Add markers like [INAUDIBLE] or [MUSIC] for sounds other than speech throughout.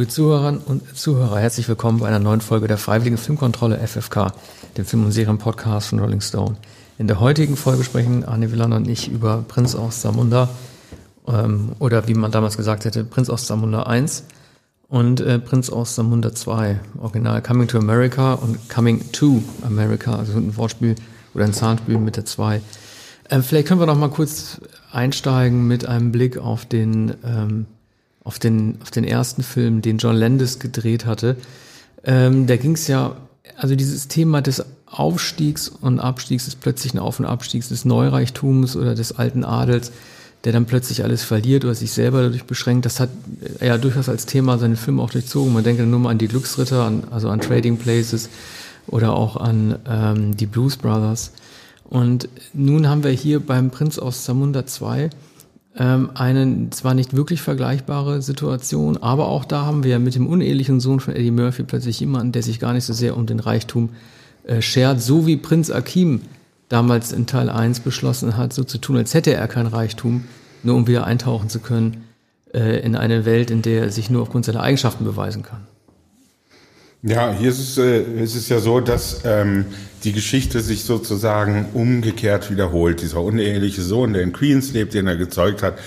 Liebe Zuhörerinnen und Zuhörer, herzlich willkommen bei einer neuen Folge der Freiwilligen Filmkontrolle FFK, dem Film- und Serienpodcast von Rolling Stone. In der heutigen Folge sprechen Arne Wieland und ich über Prinz aus Zamunda ähm, oder wie man damals gesagt hätte, Prinz aus Zamunda 1 und äh, Prinz aus Zamunda 2, original Coming to America und Coming to America, also ein Wortspiel oder ein Zahnspiel mit der 2. Ähm, vielleicht können wir noch mal kurz einsteigen mit einem Blick auf den ähm, auf den, auf den ersten Film, den John Landis gedreht hatte. Ähm, da ging es ja, also dieses Thema des Aufstiegs und Abstiegs, des plötzlichen Auf- und Abstiegs des Neureichtums oder des alten Adels, der dann plötzlich alles verliert oder sich selber dadurch beschränkt, das hat er ja durchaus als Thema seinen Film auch durchzogen. Man denke nur mal an die Glücksritter, an, also an Trading Places oder auch an ähm, die Blues Brothers. Und nun haben wir hier beim Prinz aus Zamunda 2 ähm, eine zwar nicht wirklich vergleichbare Situation, aber auch da haben wir mit dem unehelichen Sohn von Eddie Murphy plötzlich jemanden, der sich gar nicht so sehr um den Reichtum äh, schert, so wie Prinz Akim damals in Teil 1 beschlossen hat, so zu tun, als hätte er kein Reichtum, nur um wieder eintauchen zu können äh, in eine Welt, in der er sich nur aufgrund seiner Eigenschaften beweisen kann. Ja, hier ist es, äh, ist ja so, dass ähm, die Geschichte sich sozusagen umgekehrt wiederholt. Dieser uneheliche Sohn, der in Queens lebt, den er gezeugt hat,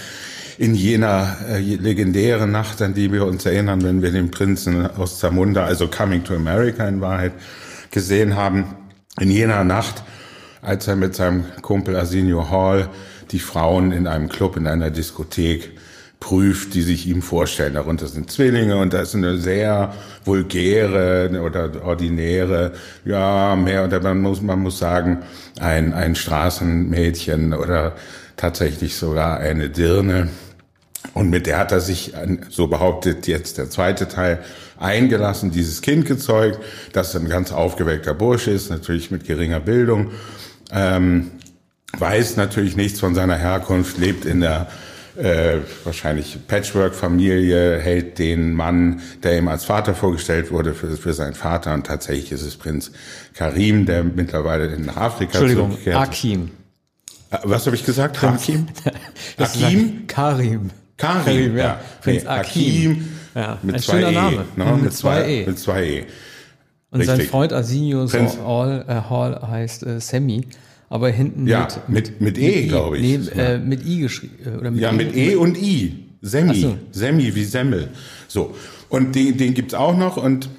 in jener äh, legendären Nacht, an die wir uns erinnern, wenn wir den Prinzen aus Zamunda, also Coming to America in Wahrheit, gesehen haben. In jener Nacht, als er mit seinem Kumpel Arsenio Hall die Frauen in einem Club, in einer Diskothek prüft, die sich ihm vorstellen. Darunter sind Zwillinge und da ist eine sehr vulgäre oder ordinäre, ja, mehr oder man muss, man muss sagen, ein, ein Straßenmädchen oder tatsächlich sogar eine Dirne. Und mit der hat er sich, so behauptet jetzt der zweite Teil, eingelassen, dieses Kind gezeugt, das ein ganz aufgeweckter Bursche ist, natürlich mit geringer Bildung, ähm, weiß natürlich nichts von seiner Herkunft, lebt in der äh, wahrscheinlich Patchwork-Familie, hält den Mann, der ihm als Vater vorgestellt wurde, für, für seinen Vater. Und tatsächlich ist es Prinz Karim, der mittlerweile in Afrika Entschuldigung. Akim. Äh, was habe ich gesagt? Prinz, Hakim? [LAUGHS] Akim? Karim. Karim, Karim ja. ja. Prinz nee, Akim. Akim ja. mit Ein zwei schöner e, Name. Ne? Mit, mit, zwei E. Mit zwei E. Und Richtig. sein Freund Arsenio Hall, äh, Hall heißt äh, Sammy aber hinten ja, mit, mit, mit E, glaube ich. Nee, äh, mit I geschrieben. Äh, oder mit ja, mit E und I. Semi. So. Semi wie Semmel. So. Und den, den gibt's auch noch und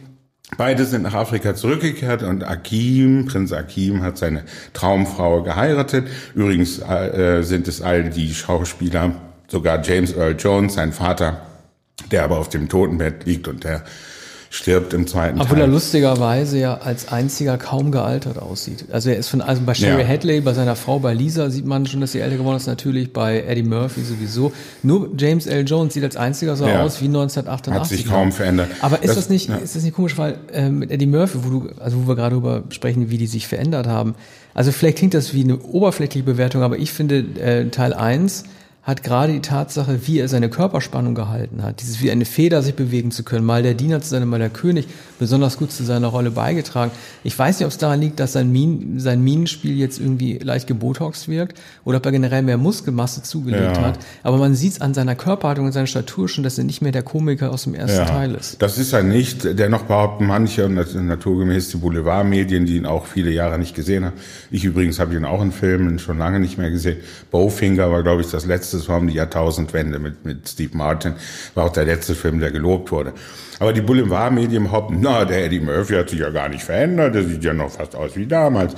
Beide sind nach Afrika zurückgekehrt und Akim, Prinz Akim, hat seine Traumfrau geheiratet. Übrigens äh, sind es all die Schauspieler, sogar James Earl Jones, sein Vater, der aber auf dem Totenbett liegt und der stirbt im zweiten Obwohl Teil. er lustigerweise ja als einziger kaum gealtert aussieht. Also er ist von, also bei Sherry ja. Hadley, bei seiner Frau, bei Lisa sieht man schon, dass sie älter geworden ist, natürlich bei Eddie Murphy sowieso. Nur James L. Jones sieht als einziger so ja. aus wie 1988. Hat sich kaum verändert. Aber ist das, das nicht, ja. ist das nicht komisch, weil äh, mit Eddie Murphy, wo du, also wo wir gerade darüber sprechen, wie die sich verändert haben. Also vielleicht klingt das wie eine oberflächliche Bewertung, aber ich finde äh, Teil 1 hat gerade die Tatsache, wie er seine Körperspannung gehalten hat, dieses wie eine Feder sich bewegen zu können, mal der Diener zu sein, mal der König, besonders gut zu seiner Rolle beigetragen. Ich weiß nicht, ob es daran liegt, dass sein, Min, sein Minenspiel jetzt irgendwie leicht gebotox wirkt oder ob er generell mehr Muskelmasse zugelegt ja. hat. Aber man sieht es an seiner Körperhaltung und seiner Statur schon, dass er nicht mehr der Komiker aus dem ersten ja, Teil ist. Das ist er nicht. Dennoch behaupten manche, und naturgemäß die Boulevardmedien, die ihn auch viele Jahre nicht gesehen haben. Ich übrigens habe ihn auch in Filmen schon lange nicht mehr gesehen. Bowfinger war, glaube ich, das letzte das war um die Jahrtausendwende mit, mit Steve Martin, war auch der letzte Film, der gelobt wurde. Aber die Boulevardmedien behaupten, na, der Eddie Murphy hat sich ja gar nicht verändert, der sieht ja noch fast aus wie damals.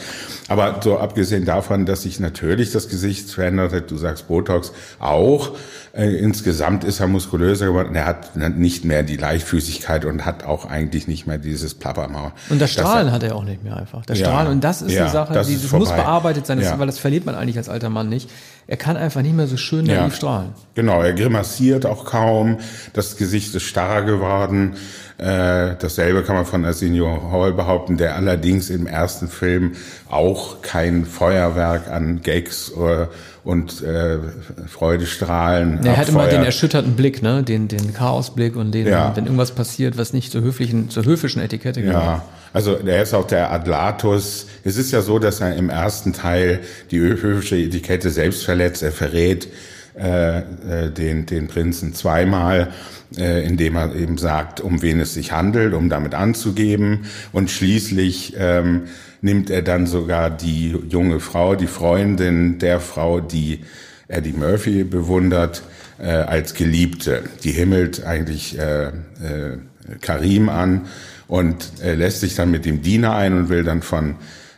Aber so abgesehen davon, dass sich natürlich das Gesicht verändert hat, du sagst Botox auch, äh, insgesamt ist er muskulöser geworden. Er hat nicht mehr die Leichtfüßigkeit und hat auch eigentlich nicht mehr dieses Plappermaul. Und das Strahlen das, hat er auch nicht mehr einfach. Das Strahlen, ja, und das ist ja, eine Sache, das die muss bearbeitet sein, ja. weil das verliert man eigentlich als alter Mann nicht. Er kann einfach nicht mehr so schön naiv ja. strahlen. Genau, er grimassiert auch kaum. Das Gesicht ist starrer geworden. Äh, dasselbe kann man von Arsenio Hall behaupten, der allerdings im ersten Film auch kein Feuerwerk an Gags äh, und äh, Freudestrahlen. Er hat immer den erschütterten Blick, ne, den den Chaosblick und den, ja. wenn irgendwas passiert, was nicht zur höflichen, zur höfischen Etikette gehört. Ja, also er ist auch der Adlatus. Es ist ja so, dass er im ersten Teil die höfische Etikette selbst verletzt. Er verrät äh, äh, den, den Prinzen zweimal, äh, indem er eben sagt, um wen es sich handelt, um damit anzugeben. Und schließlich ähm, nimmt er dann sogar die junge Frau, die Freundin der Frau, die Eddie Murphy bewundert, äh, als Geliebte. Die himmelt eigentlich äh, äh, Karim an und äh, lässt sich dann mit dem Diener ein und will dann von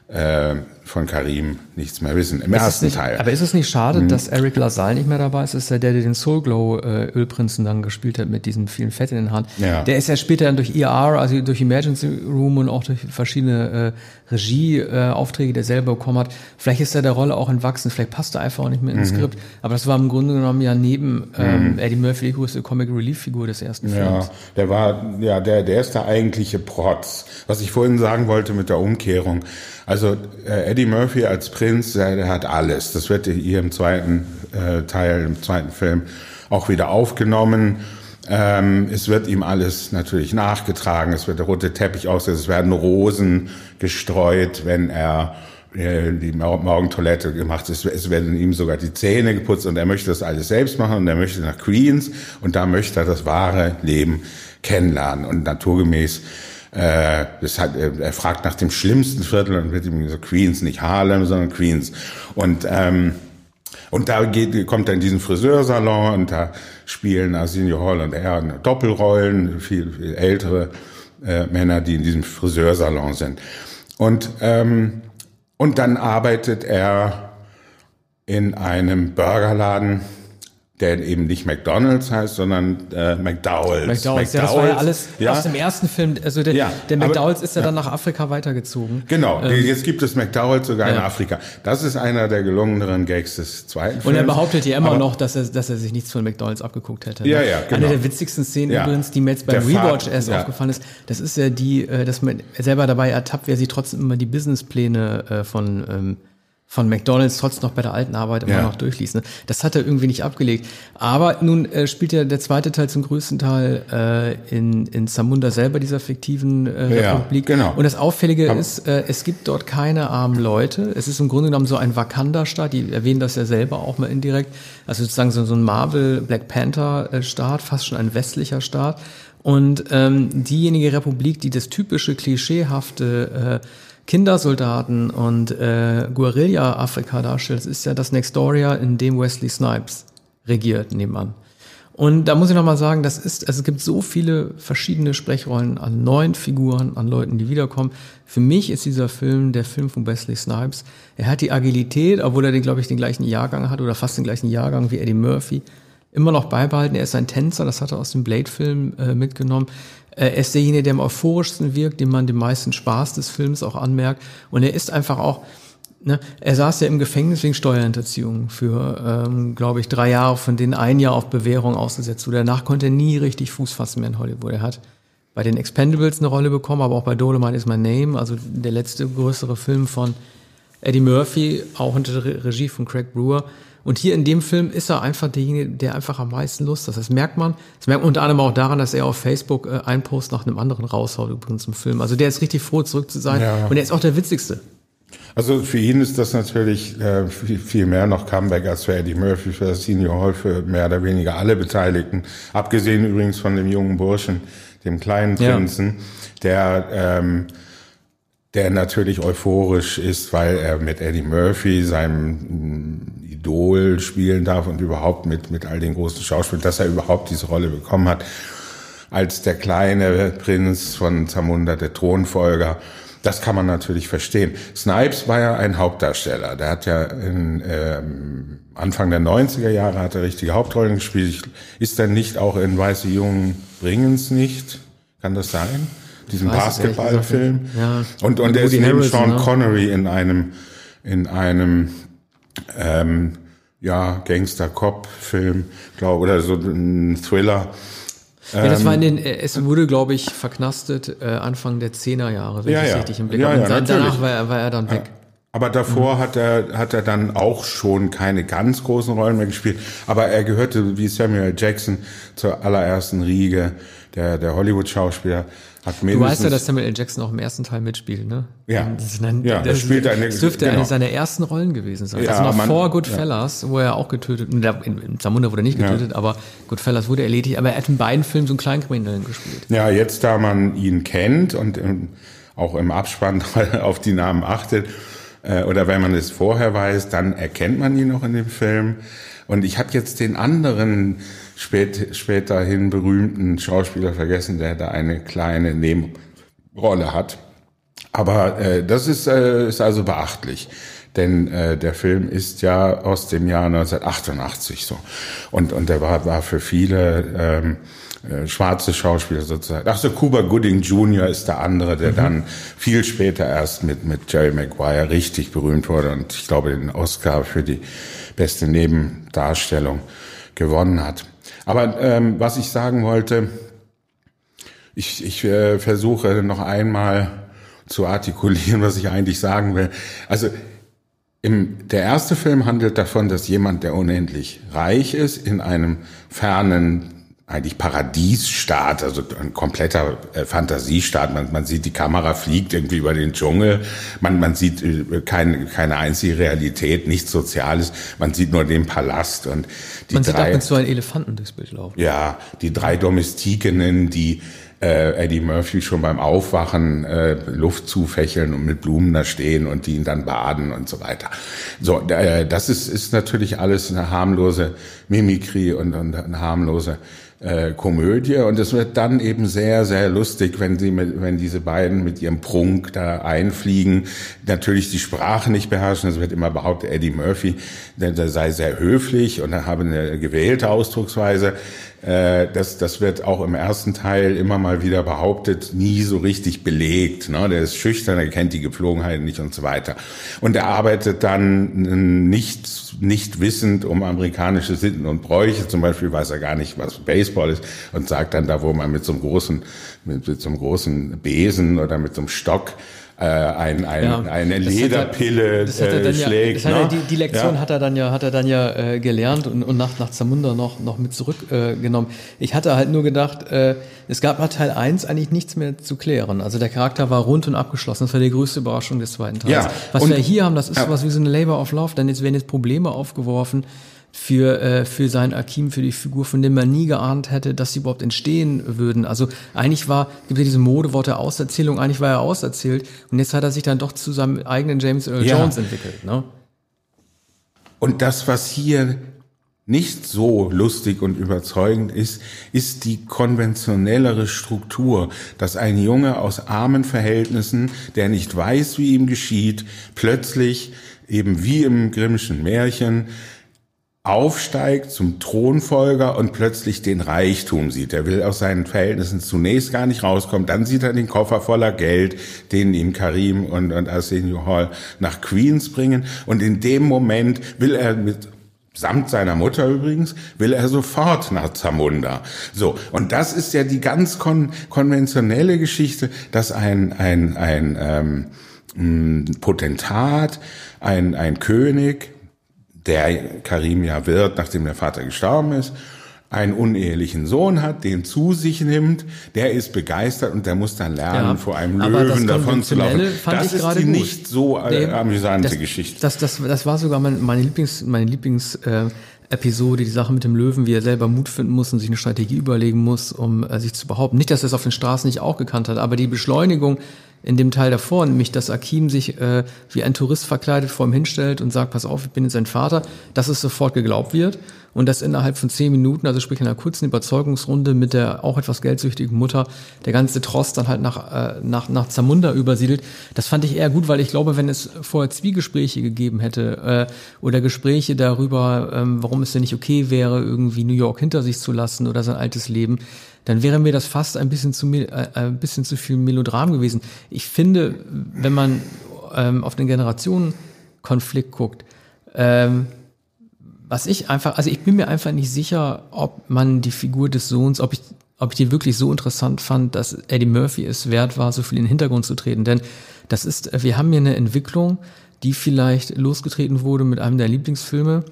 äh, von Karim nichts mehr wissen. Im ist ersten nicht, Teil. Aber ist es nicht schade, mhm. dass Eric LaSalle nicht mehr dabei ist? Das ist ja der, der den Soul Glow äh, Ölprinzen dann gespielt hat mit diesem vielen Fett in den Haaren. Ja. Der ist ja später dann durch ER, also durch Emergency Room und auch durch verschiedene äh, Regieaufträge, äh, der selber bekommen hat. Vielleicht ist er der Rolle auch entwachsen, vielleicht passt er einfach auch nicht mehr ins mhm. Skript. Aber das war im Grunde genommen ja neben ähm, mhm. Eddie Murphy die größte Comic Relief Figur des ersten Films. Ja, der war, ja, der, der ist der eigentliche Protz. Was ich vorhin sagen wollte mit der Umkehrung. Also äh, Eddie Murphy als Prinz, der, hat alles. Das wird hier im zweiten äh, Teil, im zweiten Film auch wieder aufgenommen. Ähm, es wird ihm alles natürlich nachgetragen. Es wird der rote Teppich ausgesetzt. Es werden Rosen gestreut, wenn er äh, die Morgentoilette gemacht ist. Es werden ihm sogar die Zähne geputzt und er möchte das alles selbst machen und er möchte nach Queens und da möchte er das wahre Leben kennenlernen und naturgemäß äh, das hat, er fragt nach dem schlimmsten Viertel und wird ihm so Queens, nicht Harlem, sondern Queens. Und ähm, und da geht, kommt er in diesen Friseursalon und da spielen Arsenio Hall und er Doppelrollen, viel, viel ältere äh, Männer, die in diesem Friseursalon sind. Und, ähm, und dann arbeitet er in einem Burgerladen der eben nicht McDonalds heißt, sondern äh, McDowell's. McDowell's. McDowell's, ja, das war ja alles ja. aus dem ersten Film. Also der, ja, der McDowell's aber, ist ja dann nach Afrika weitergezogen. Genau, ähm, jetzt gibt es McDowell's sogar ja. in Afrika. Das ist einer der gelungeneren Gags des zweiten Films. Und er behauptet ja immer aber, noch, dass er, dass er sich nichts von McDowell's abgeguckt hätte. Ne? Ja, ja, genau. Eine der witzigsten Szenen übrigens, die mir jetzt beim Rewatch Fahrt, erst aufgefallen ist, das ist ja die, äh, dass man selber dabei ertappt, wer sie trotzdem immer die Businesspläne äh, von ähm, von McDonalds trotzdem noch bei der alten Arbeit immer ja. noch durchliest. Ne? Das hat er irgendwie nicht abgelegt. Aber nun äh, spielt ja der zweite Teil zum größten Teil äh, in, in Zamunda selber, dieser fiktiven äh, ja, Republik. Genau. Und das Auffällige Aber ist, äh, es gibt dort keine armen Leute. Es ist im Grunde genommen so ein Wakanda-Staat, die erwähnen das ja selber auch mal indirekt. Also sozusagen so, so ein Marvel Black Panther-Staat, fast schon ein westlicher Staat. Und ähm, diejenige Republik, die das typische klischeehafte äh, Kindersoldaten und äh, Guerilla-Afrika darstellt, ist ja das Nextoria, in dem Wesley Snipes regiert nebenan. Und da muss ich nochmal sagen, das ist, also es gibt so viele verschiedene Sprechrollen an neuen Figuren, an Leuten, die wiederkommen. Für mich ist dieser Film der Film von Wesley Snipes. Er hat die Agilität, obwohl er den, glaube ich, den gleichen Jahrgang hat oder fast den gleichen Jahrgang wie Eddie Murphy, immer noch beibehalten. Er ist ein Tänzer, das hat er aus dem Blade-Film äh, mitgenommen. Er ist derjenige, der am euphorischsten wirkt, dem man den meisten Spaß des Films auch anmerkt. Und er ist einfach auch, ne, er saß ja im Gefängnis wegen Steuerhinterziehung für, ähm, glaube ich, drei Jahre, von denen ein Jahr auf Bewährung ausgesetzt wurde. Danach konnte er nie richtig Fuß fassen mehr in Hollywood. Er hat bei den Expendables eine Rolle bekommen, aber auch bei Dolomite is My Name, also der letzte größere Film von Eddie Murphy, auch unter der Regie von Craig Brewer. Und hier in dem Film ist er einfach derjenige, der einfach am meisten Lust hat. Das merkt man. Das merkt man unter anderem auch daran, dass er auf Facebook äh, einen Post nach einem anderen raushaut übrigens im Film. Also der ist richtig froh, zurück zu sein. Ja. Und er ist auch der witzigste. Also für ihn ist das natürlich äh, viel, viel mehr noch Comeback als für Eddie Murphy, für Senior Hall, für mehr oder weniger alle Beteiligten. Abgesehen übrigens von dem jungen Burschen, dem kleinen Prinzen, ja. der ähm, der natürlich euphorisch ist, weil er mit Eddie Murphy, seinem Idol, spielen darf und überhaupt mit, mit all den großen Schauspielern, dass er überhaupt diese Rolle bekommen hat, als der kleine Prinz von Zamunda, der Thronfolger. Das kann man natürlich verstehen. Snipes war ja ein Hauptdarsteller. Der hat ja in, ähm, Anfang der 90er Jahre hat er richtige Hauptrollen gespielt. Ist er nicht auch in Weiße Jungen bringen's nicht? Kann das sein? Diesen Basketballfilm. Ja. Und, und er ist neben Sean ne? Connery in einem, in einem, ähm, ja, Gangster-Cop-Film, glaube oder so ein Thriller. Ja, das war in den, äh, es wurde, glaube ich, verknastet äh, Anfang der Zehnerjahre, wenn ja, ich ja. richtig im Blick habe. Ja, ja, danach war er, war er dann weg. Aber davor mhm. hat er, hat er dann auch schon keine ganz großen Rollen mehr gespielt. Aber er gehörte wie Samuel Jackson zur allerersten Riege der, der Hollywood-Schauspieler Hat Du weißt ja, dass Samuel L. Jackson auch im ersten Teil mitspielt, ne? Ja. Das, ein, Ja, das, er spielt eine- das dürfte genau. eine seiner ersten Rollen gewesen sein. Ja, also noch man- vor Goodfellas, wo er auch getötet, in, in Zamunda wurde er nicht Ja. getötet, aber Goodfellas wurde erledigt, aber er hat in beiden Filmen so einen Kleinkriminellen gespielt. Ja, jetzt da man ihn kennt und ähm, auch im Abspann [LAUGHS] auf die Namen achtet, äh, oder wenn man es vorher weiß, dann erkennt man ihn noch in dem Film. Und ich habe jetzt den anderen spät, späterhin berühmten Schauspieler vergessen, der da eine kleine Nebenrolle hat. Aber äh, das ist, äh, ist also beachtlich. Denn äh, der Film ist ja aus dem Jahr 1988 so. Und, und der war, war für viele ähm, äh, schwarze Schauspieler sozusagen. Ach so, Cuba Gooding Jr. ist der andere, der dann viel später erst mit, mit Jerry Maguire richtig berühmt wurde und ich glaube den Oscar für die beste Nebendarstellung gewonnen hat. Aber ähm, was ich sagen wollte, ich, ich äh, versuche noch einmal zu artikulieren, was ich eigentlich sagen will. Also im, der erste Film handelt davon, dass jemand, der unendlich reich ist, in einem fernen eigentlich Paradiesstaat, also ein kompletter äh, Fantasiestaat. Man, man sieht, die Kamera fliegt irgendwie über den Dschungel. Man, man sieht äh, keine, keine einzige Realität, nichts Soziales. Man sieht nur den Palast und die Man sieht ab drei. und zu einen Elefanten durchs Bild laufen. Ja, die drei Domestikinnen, die äh, Eddie Murphy schon beim Aufwachen äh, Luft zufächeln und mit Blumen da stehen und die ihn dann baden und so weiter. So, äh, das ist, ist natürlich alles eine harmlose Mimikrie und, und eine harmlose äh, Komödie und es wird dann eben sehr, sehr lustig, wenn sie mit, wenn diese beiden mit ihrem Prunk da einfliegen, natürlich die Sprache nicht beherrschen. Es wird immer behauptet, Eddie Murphy, der, der sei sehr höflich und er habe eine gewählte Ausdrucksweise. Äh, das, das wird auch im ersten Teil immer mal wieder behauptet, nie so richtig belegt. Ne? Der ist schüchtern, er kennt die Gepflogenheiten nicht und so weiter. Und er arbeitet dann nicht, nicht wissend um amerikanische Sitten und Bräuche. Zum Beispiel weiß er gar nicht, was Baseball ist und sagt dann da, wo man mit so einem großen, mit, mit so einem großen Besen oder mit so einem Stock äh, ein, ein, Ja. eine er- Lederpille er äh, ja, schlägt. er, ne? die, die Lektion Ja. hat er dann ja, hat er dann ja äh, gelernt und, und nach, nach Zamunda noch, noch mit zurückgenommen. Äh, ich hatte halt nur gedacht, äh, es gab nach Teil 1 eigentlich nichts mehr zu klären. Also der Charakter war rund und abgeschlossen. Das war die größte Überraschung des zweiten Teils. Ja, Was und- wir hier haben, das ist ja. sowas wie so eine Labor of Love. Denn jetzt werden jetzt Probleme aufgeworfen für, äh, für sein Akim, für die Figur, von dem man nie geahnt hätte, dass sie überhaupt entstehen würden. Also eigentlich war, gibt ja diese Modewort der Auserzählung, eigentlich war er auserzählt und jetzt hat er sich dann doch zu seinem eigenen James Earl Ja. Jones entwickelt. Ne? Und das, was hier nicht so lustig und überzeugend ist, ist die konventionellere Struktur, dass ein Junge aus armen Verhältnissen, der nicht weiß, wie ihm geschieht, plötzlich eben wie im Grimmschen Märchen aufsteigt zum Thronfolger und plötzlich den Reichtum sieht. Er will aus seinen Verhältnissen zunächst gar nicht rauskommen. Dann sieht er den Koffer voller Geld, den ihm Karim und, und Arsenio Hall nach Queens bringen. Und in dem Moment will er mit samt seiner Mutter übrigens, will er sofort nach Zamunda. So, und das ist ja die ganz kon konventionelle Geschichte, dass ein, ein, ein ähm, Potentat, ein, ein König, der Karim ja wird, nachdem der Vater gestorben ist, einen unehelichen Sohn hat, den zu sich nimmt, der ist begeistert und der muss dann lernen, Ja, vor einem Löwen davon zu laufen. Das ist die gut. nicht so äh, Nee, amüsante das, Geschichte. Das, das, das war sogar mein, meine Lieblings, meine Lieblings äh, Episode, die Sache mit dem Löwen, wie er selber Mut finden muss und sich eine Strategie überlegen muss, um äh, sich zu behaupten. Nicht, dass er es auf den Straßen nicht auch gekannt hat, aber die Beschleunigung in dem Teil davor, nämlich dass Akim sich äh, wie ein Tourist verkleidet vor ihm hinstellt und sagt, pass auf, ich bin jetzt sein Vater, dass es sofort geglaubt wird und dass innerhalb von zehn Minuten, also sprich einer kurzen Überzeugungsrunde mit der auch etwas geldsüchtigen Mutter, der ganze Trost dann halt nach, äh, nach, nach Zamunda übersiedelt. Das fand ich eher gut, weil ich glaube, wenn es vorher Zwiegespräche gegeben hätte äh, oder Gespräche darüber, ähm, warum es denn nicht okay wäre, irgendwie New York hinter sich zu lassen oder sein altes Leben, dann wäre mir das fast ein bisschen zu mel- äh, ein bisschen zu viel Melodram gewesen. Ich finde, wenn man ähm, auf den Generationenkonflikt guckt, ähm, was ich einfach, also ich bin mir einfach nicht sicher, ob man die Figur des Sohns, ob ich, ob ich die wirklich so interessant fand, dass Eddie Murphy es wert war, so viel in den Hintergrund zu treten. Denn das ist, wir haben hier eine Entwicklung, die vielleicht losgetreten wurde mit einem der Lieblingsfilme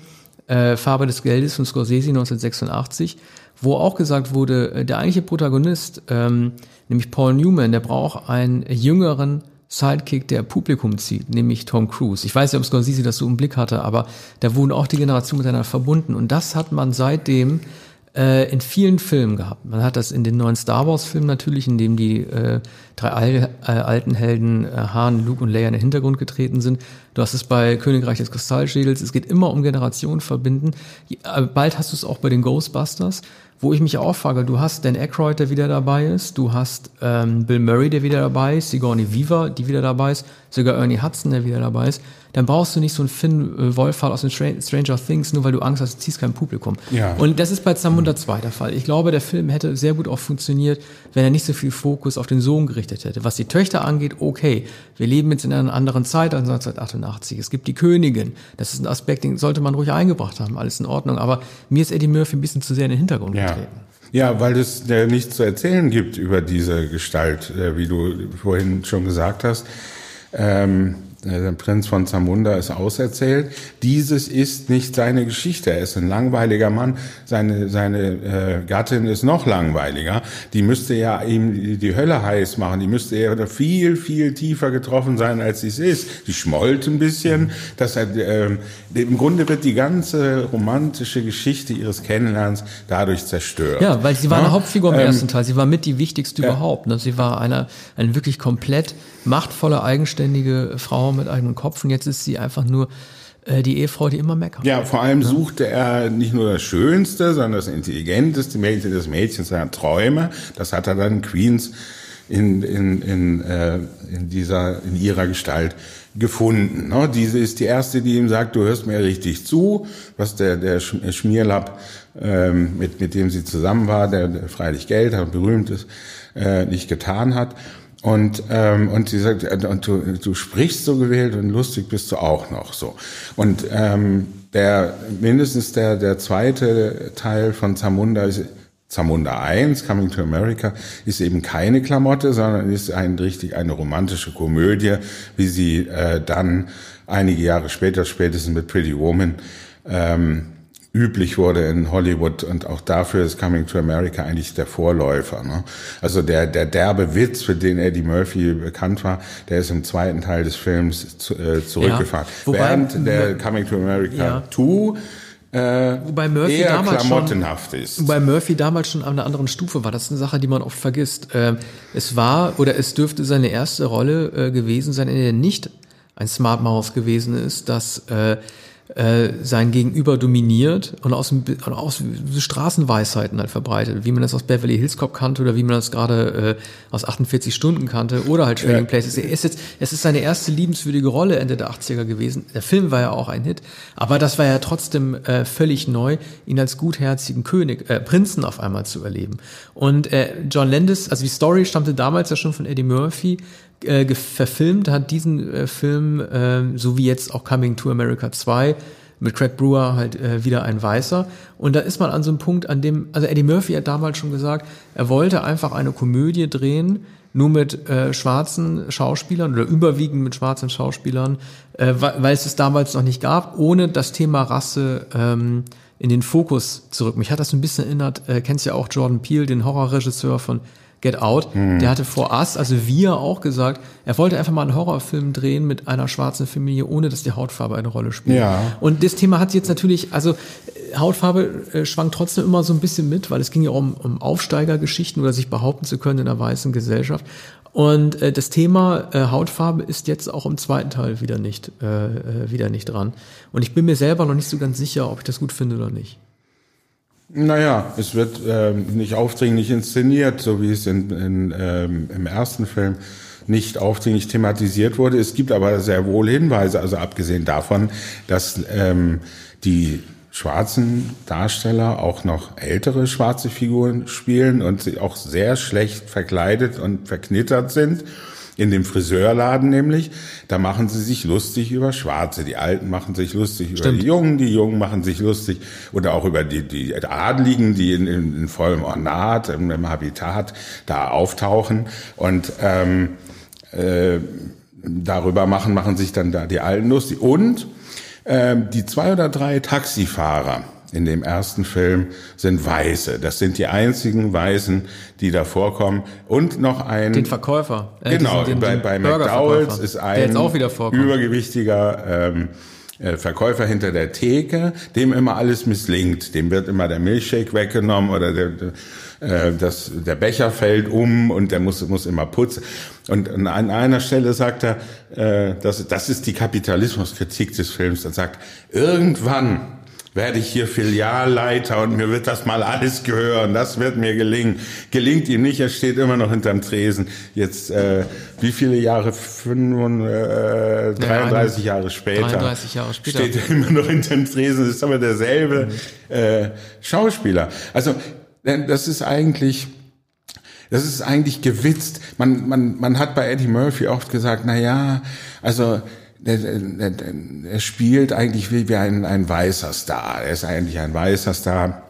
äh, Farbe des Geldes von Scorsese 1986, wo auch gesagt wurde, äh, der eigentliche Protagonist, ähm, nämlich Paul Newman, der braucht einen jüngeren Sidekick, der Publikum zieht, nämlich Tom Cruise. Ich weiß nicht, ob Scorsese das so im Blick hatte, aber da wurden auch die Generationen miteinander verbunden. Und das hat man seitdem äh, in vielen Filmen gehabt. Man hat das in den neuen Star Wars-Filmen natürlich, in dem die äh, drei Al äh, alten Helden äh, Han, Luke und Leia in den Hintergrund getreten sind. Du hast es bei Königreich des Kristallschädels. Es geht immer um Generationen verbinden. Äh, bald hast du es auch bei den Ghostbusters wo ich mich auch frage, du hast Dan Aykroyd, der wieder dabei ist, du hast ähm, Bill Murray, der wieder dabei ist, Sigourney Weaver, die wieder dabei ist, sogar Ernie Hudson, der wieder dabei ist, dann brauchst du nicht so einen Finn äh, Wolfhard aus den Stranger Things, nur weil du Angst hast, du ziehst kein Publikum. Ja. Und das ist bei Zamunda 2 der Fall. Ich glaube, der Film hätte sehr gut auch funktioniert, wenn er nicht so viel Fokus auf den Sohn gerichtet hätte. Was die Töchter angeht, okay, wir leben jetzt in einer anderen Zeit als 1988. Es gibt die Königin. Das ist ein Aspekt, den sollte man ruhig eingebracht haben. Alles in Ordnung. Aber mir ist Eddie Murphy ein bisschen zu sehr in den Hintergrund ja. getreten. Ja, weil es ja nichts zu erzählen gibt über diese Gestalt, äh, wie du vorhin schon gesagt hast. Ähm, der Prinz von Zamunda ist auserzählt. Dieses ist nicht seine Geschichte. Er ist ein langweiliger Mann. Seine, seine äh, Gattin ist noch langweiliger. Die müsste ja ihm die Hölle heiß machen. Die müsste ja viel, viel tiefer getroffen sein, als sie es ist. Die schmollt ein bisschen. Das äh, Im Grunde wird die ganze romantische Geschichte ihres Kennenlernens dadurch zerstört. Ja, weil sie war ja? eine Hauptfigur im ähm, ersten Teil. Sie war mit die wichtigste ja. überhaupt. Ne? Sie war eine, eine wirklich komplett machtvolle, eigenständige Frau mit eigenem Kopf und jetzt ist sie einfach nur äh, die Ehefrau, die immer meckert. Ja, vor allem ja. suchte er nicht nur das Schönste, sondern das intelligenteste Mädchen des Mädchens seiner Träume. Das hat er dann Queens in, in, in, äh, in, dieser, in ihrer Gestalt gefunden. Ne? Diese ist die erste, die ihm sagt, du hörst mir richtig zu, was der, der Schmierlapp, ähm, mit, mit dem sie zusammen war, der, der freilich Geld hat, berühmt ist, äh, nicht getan hat. Und, ähm, und sie sagt, äh, und du, du sprichst so gewählt und lustig bist du auch noch so. Und ähm, der mindestens der, der zweite Teil von Zamunda ist Zamunda 1, Coming to America, ist eben keine Klamotte, sondern ist ein richtig eine romantische Komödie, wie sie äh, dann einige Jahre später, spätestens mit Pretty Woman, ähm, üblich wurde in Hollywood und auch dafür ist Coming to America eigentlich der Vorläufer. Ne? Also der, der derbe Witz, für den Eddie Murphy bekannt war, der ist im zweiten Teil des Films zu, äh, zurückgefahren. Ja, wobei, Während der Coming to America ja. 2 äh, wobei Murphy eher damals klamottenhaft schon, ist. Wobei Murphy damals schon an einer anderen Stufe war. Das ist eine Sache, die man oft vergisst. Äh, es war oder es dürfte seine erste Rolle äh, gewesen sein, in der nicht ein Smart Mouse gewesen ist, dass äh, äh, sein Gegenüber dominiert und aus, aus Straßenweisheiten halt verbreitet, wie man das aus Beverly Hills Cop kannte oder wie man das gerade äh, aus 48 Stunden kannte oder halt Trading ja. Places. Es ist, jetzt, es ist seine erste liebenswürdige Rolle Ende der 80er gewesen. Der Film war ja auch ein Hit, aber das war ja trotzdem äh, völlig neu, ihn als gutherzigen König, äh, Prinzen auf einmal zu erleben. Und äh, John Landis, also die Story stammte damals ja schon von Eddie Murphy, äh, verfilmt, hat diesen äh, Film, äh, so wie jetzt auch Coming to America 2, mit Craig Brewer halt äh, wieder ein Weißer. Und da ist man an so einem Punkt, an dem, also Eddie Murphy hat damals schon gesagt, er wollte einfach eine Komödie drehen, nur mit äh, schwarzen Schauspielern oder überwiegend mit schwarzen Schauspielern, äh, weil, es es damals noch nicht gab, ohne das Thema Rasse ähm, in den Fokus zu rücken. Mich hat das ein bisschen erinnert, äh, kennst ja auch Jordan Peele, den Horrorregisseur von Get Out, hm. der hatte vor Us, also wir auch gesagt, er wollte einfach mal einen Horrorfilm drehen mit einer schwarzen Familie, ohne dass die Hautfarbe eine Rolle spielt. Ja. Und das Thema hat jetzt natürlich, also äh, Hautfarbe äh, schwankt trotzdem immer so ein bisschen mit, weil es ging ja um, um Aufsteigergeschichten oder sich behaupten zu können in einer weißen Gesellschaft. Und äh, das Thema äh, Hautfarbe ist jetzt auch im zweiten Teil wieder nicht, äh, äh wieder nicht dran. Und ich bin mir selber noch nicht so ganz sicher, ob ich das gut finde oder nicht. Naja, es wird ähm, nicht aufdringlich inszeniert, so wie es in, in, ähm, im ersten Film nicht aufdringlich thematisiert wurde. Es gibt aber sehr wohl Hinweise, also abgesehen davon, dass ähm, die schwarzen Darsteller auch noch ältere schwarze Figuren spielen und sie auch sehr schlecht verkleidet und verknittert sind in dem Friseurladen nämlich, da machen sie sich lustig über Schwarze. Die Alten machen sich lustig Stimmt. über die Jungen, die Jungen machen sich lustig oder auch über die, die Adligen, die in, in, in vollem Ornat, im, im Habitat da auftauchen. Und ähm, äh, darüber machen, machen sich dann da die Alten lustig. Und Ähm, die zwei oder drei Taxifahrer in dem ersten Film sind Weiße. Das sind die einzigen Weißen, die da vorkommen. Und noch ein... Den Verkäufer. Äh, genau, diesen, den, bei, bei McDowells ist ein übergewichtiger ähm, äh, Verkäufer hinter der Theke, dem immer alles misslingt. Dem wird immer der Milchshake weggenommen oder der, äh, das, der Becher fällt um und der muss, muss immer putzen. Und an einer Stelle sagt er, äh, das, das ist die Kapitalismuskritik des Films, er sagt, irgendwann werde ich hier Filialleiter und mir wird das mal alles gehören. Das wird mir gelingen. Gelingt ihm nicht, er steht immer noch hinterm Tresen. Jetzt, äh, wie viele Jahre? 35, äh, 33 ja, Jahre später. 33 Jahre später. Steht er immer noch hinterm Tresen, ist aber derselbe mhm. äh, Schauspieler. Also, das ist eigentlich, das ist eigentlich gewitzt. Man, man, man hat bei Eddie Murphy oft gesagt, na ja, also, der spielt eigentlich wie, wie ein, ein weißer Star. Er ist eigentlich ein weißer Star.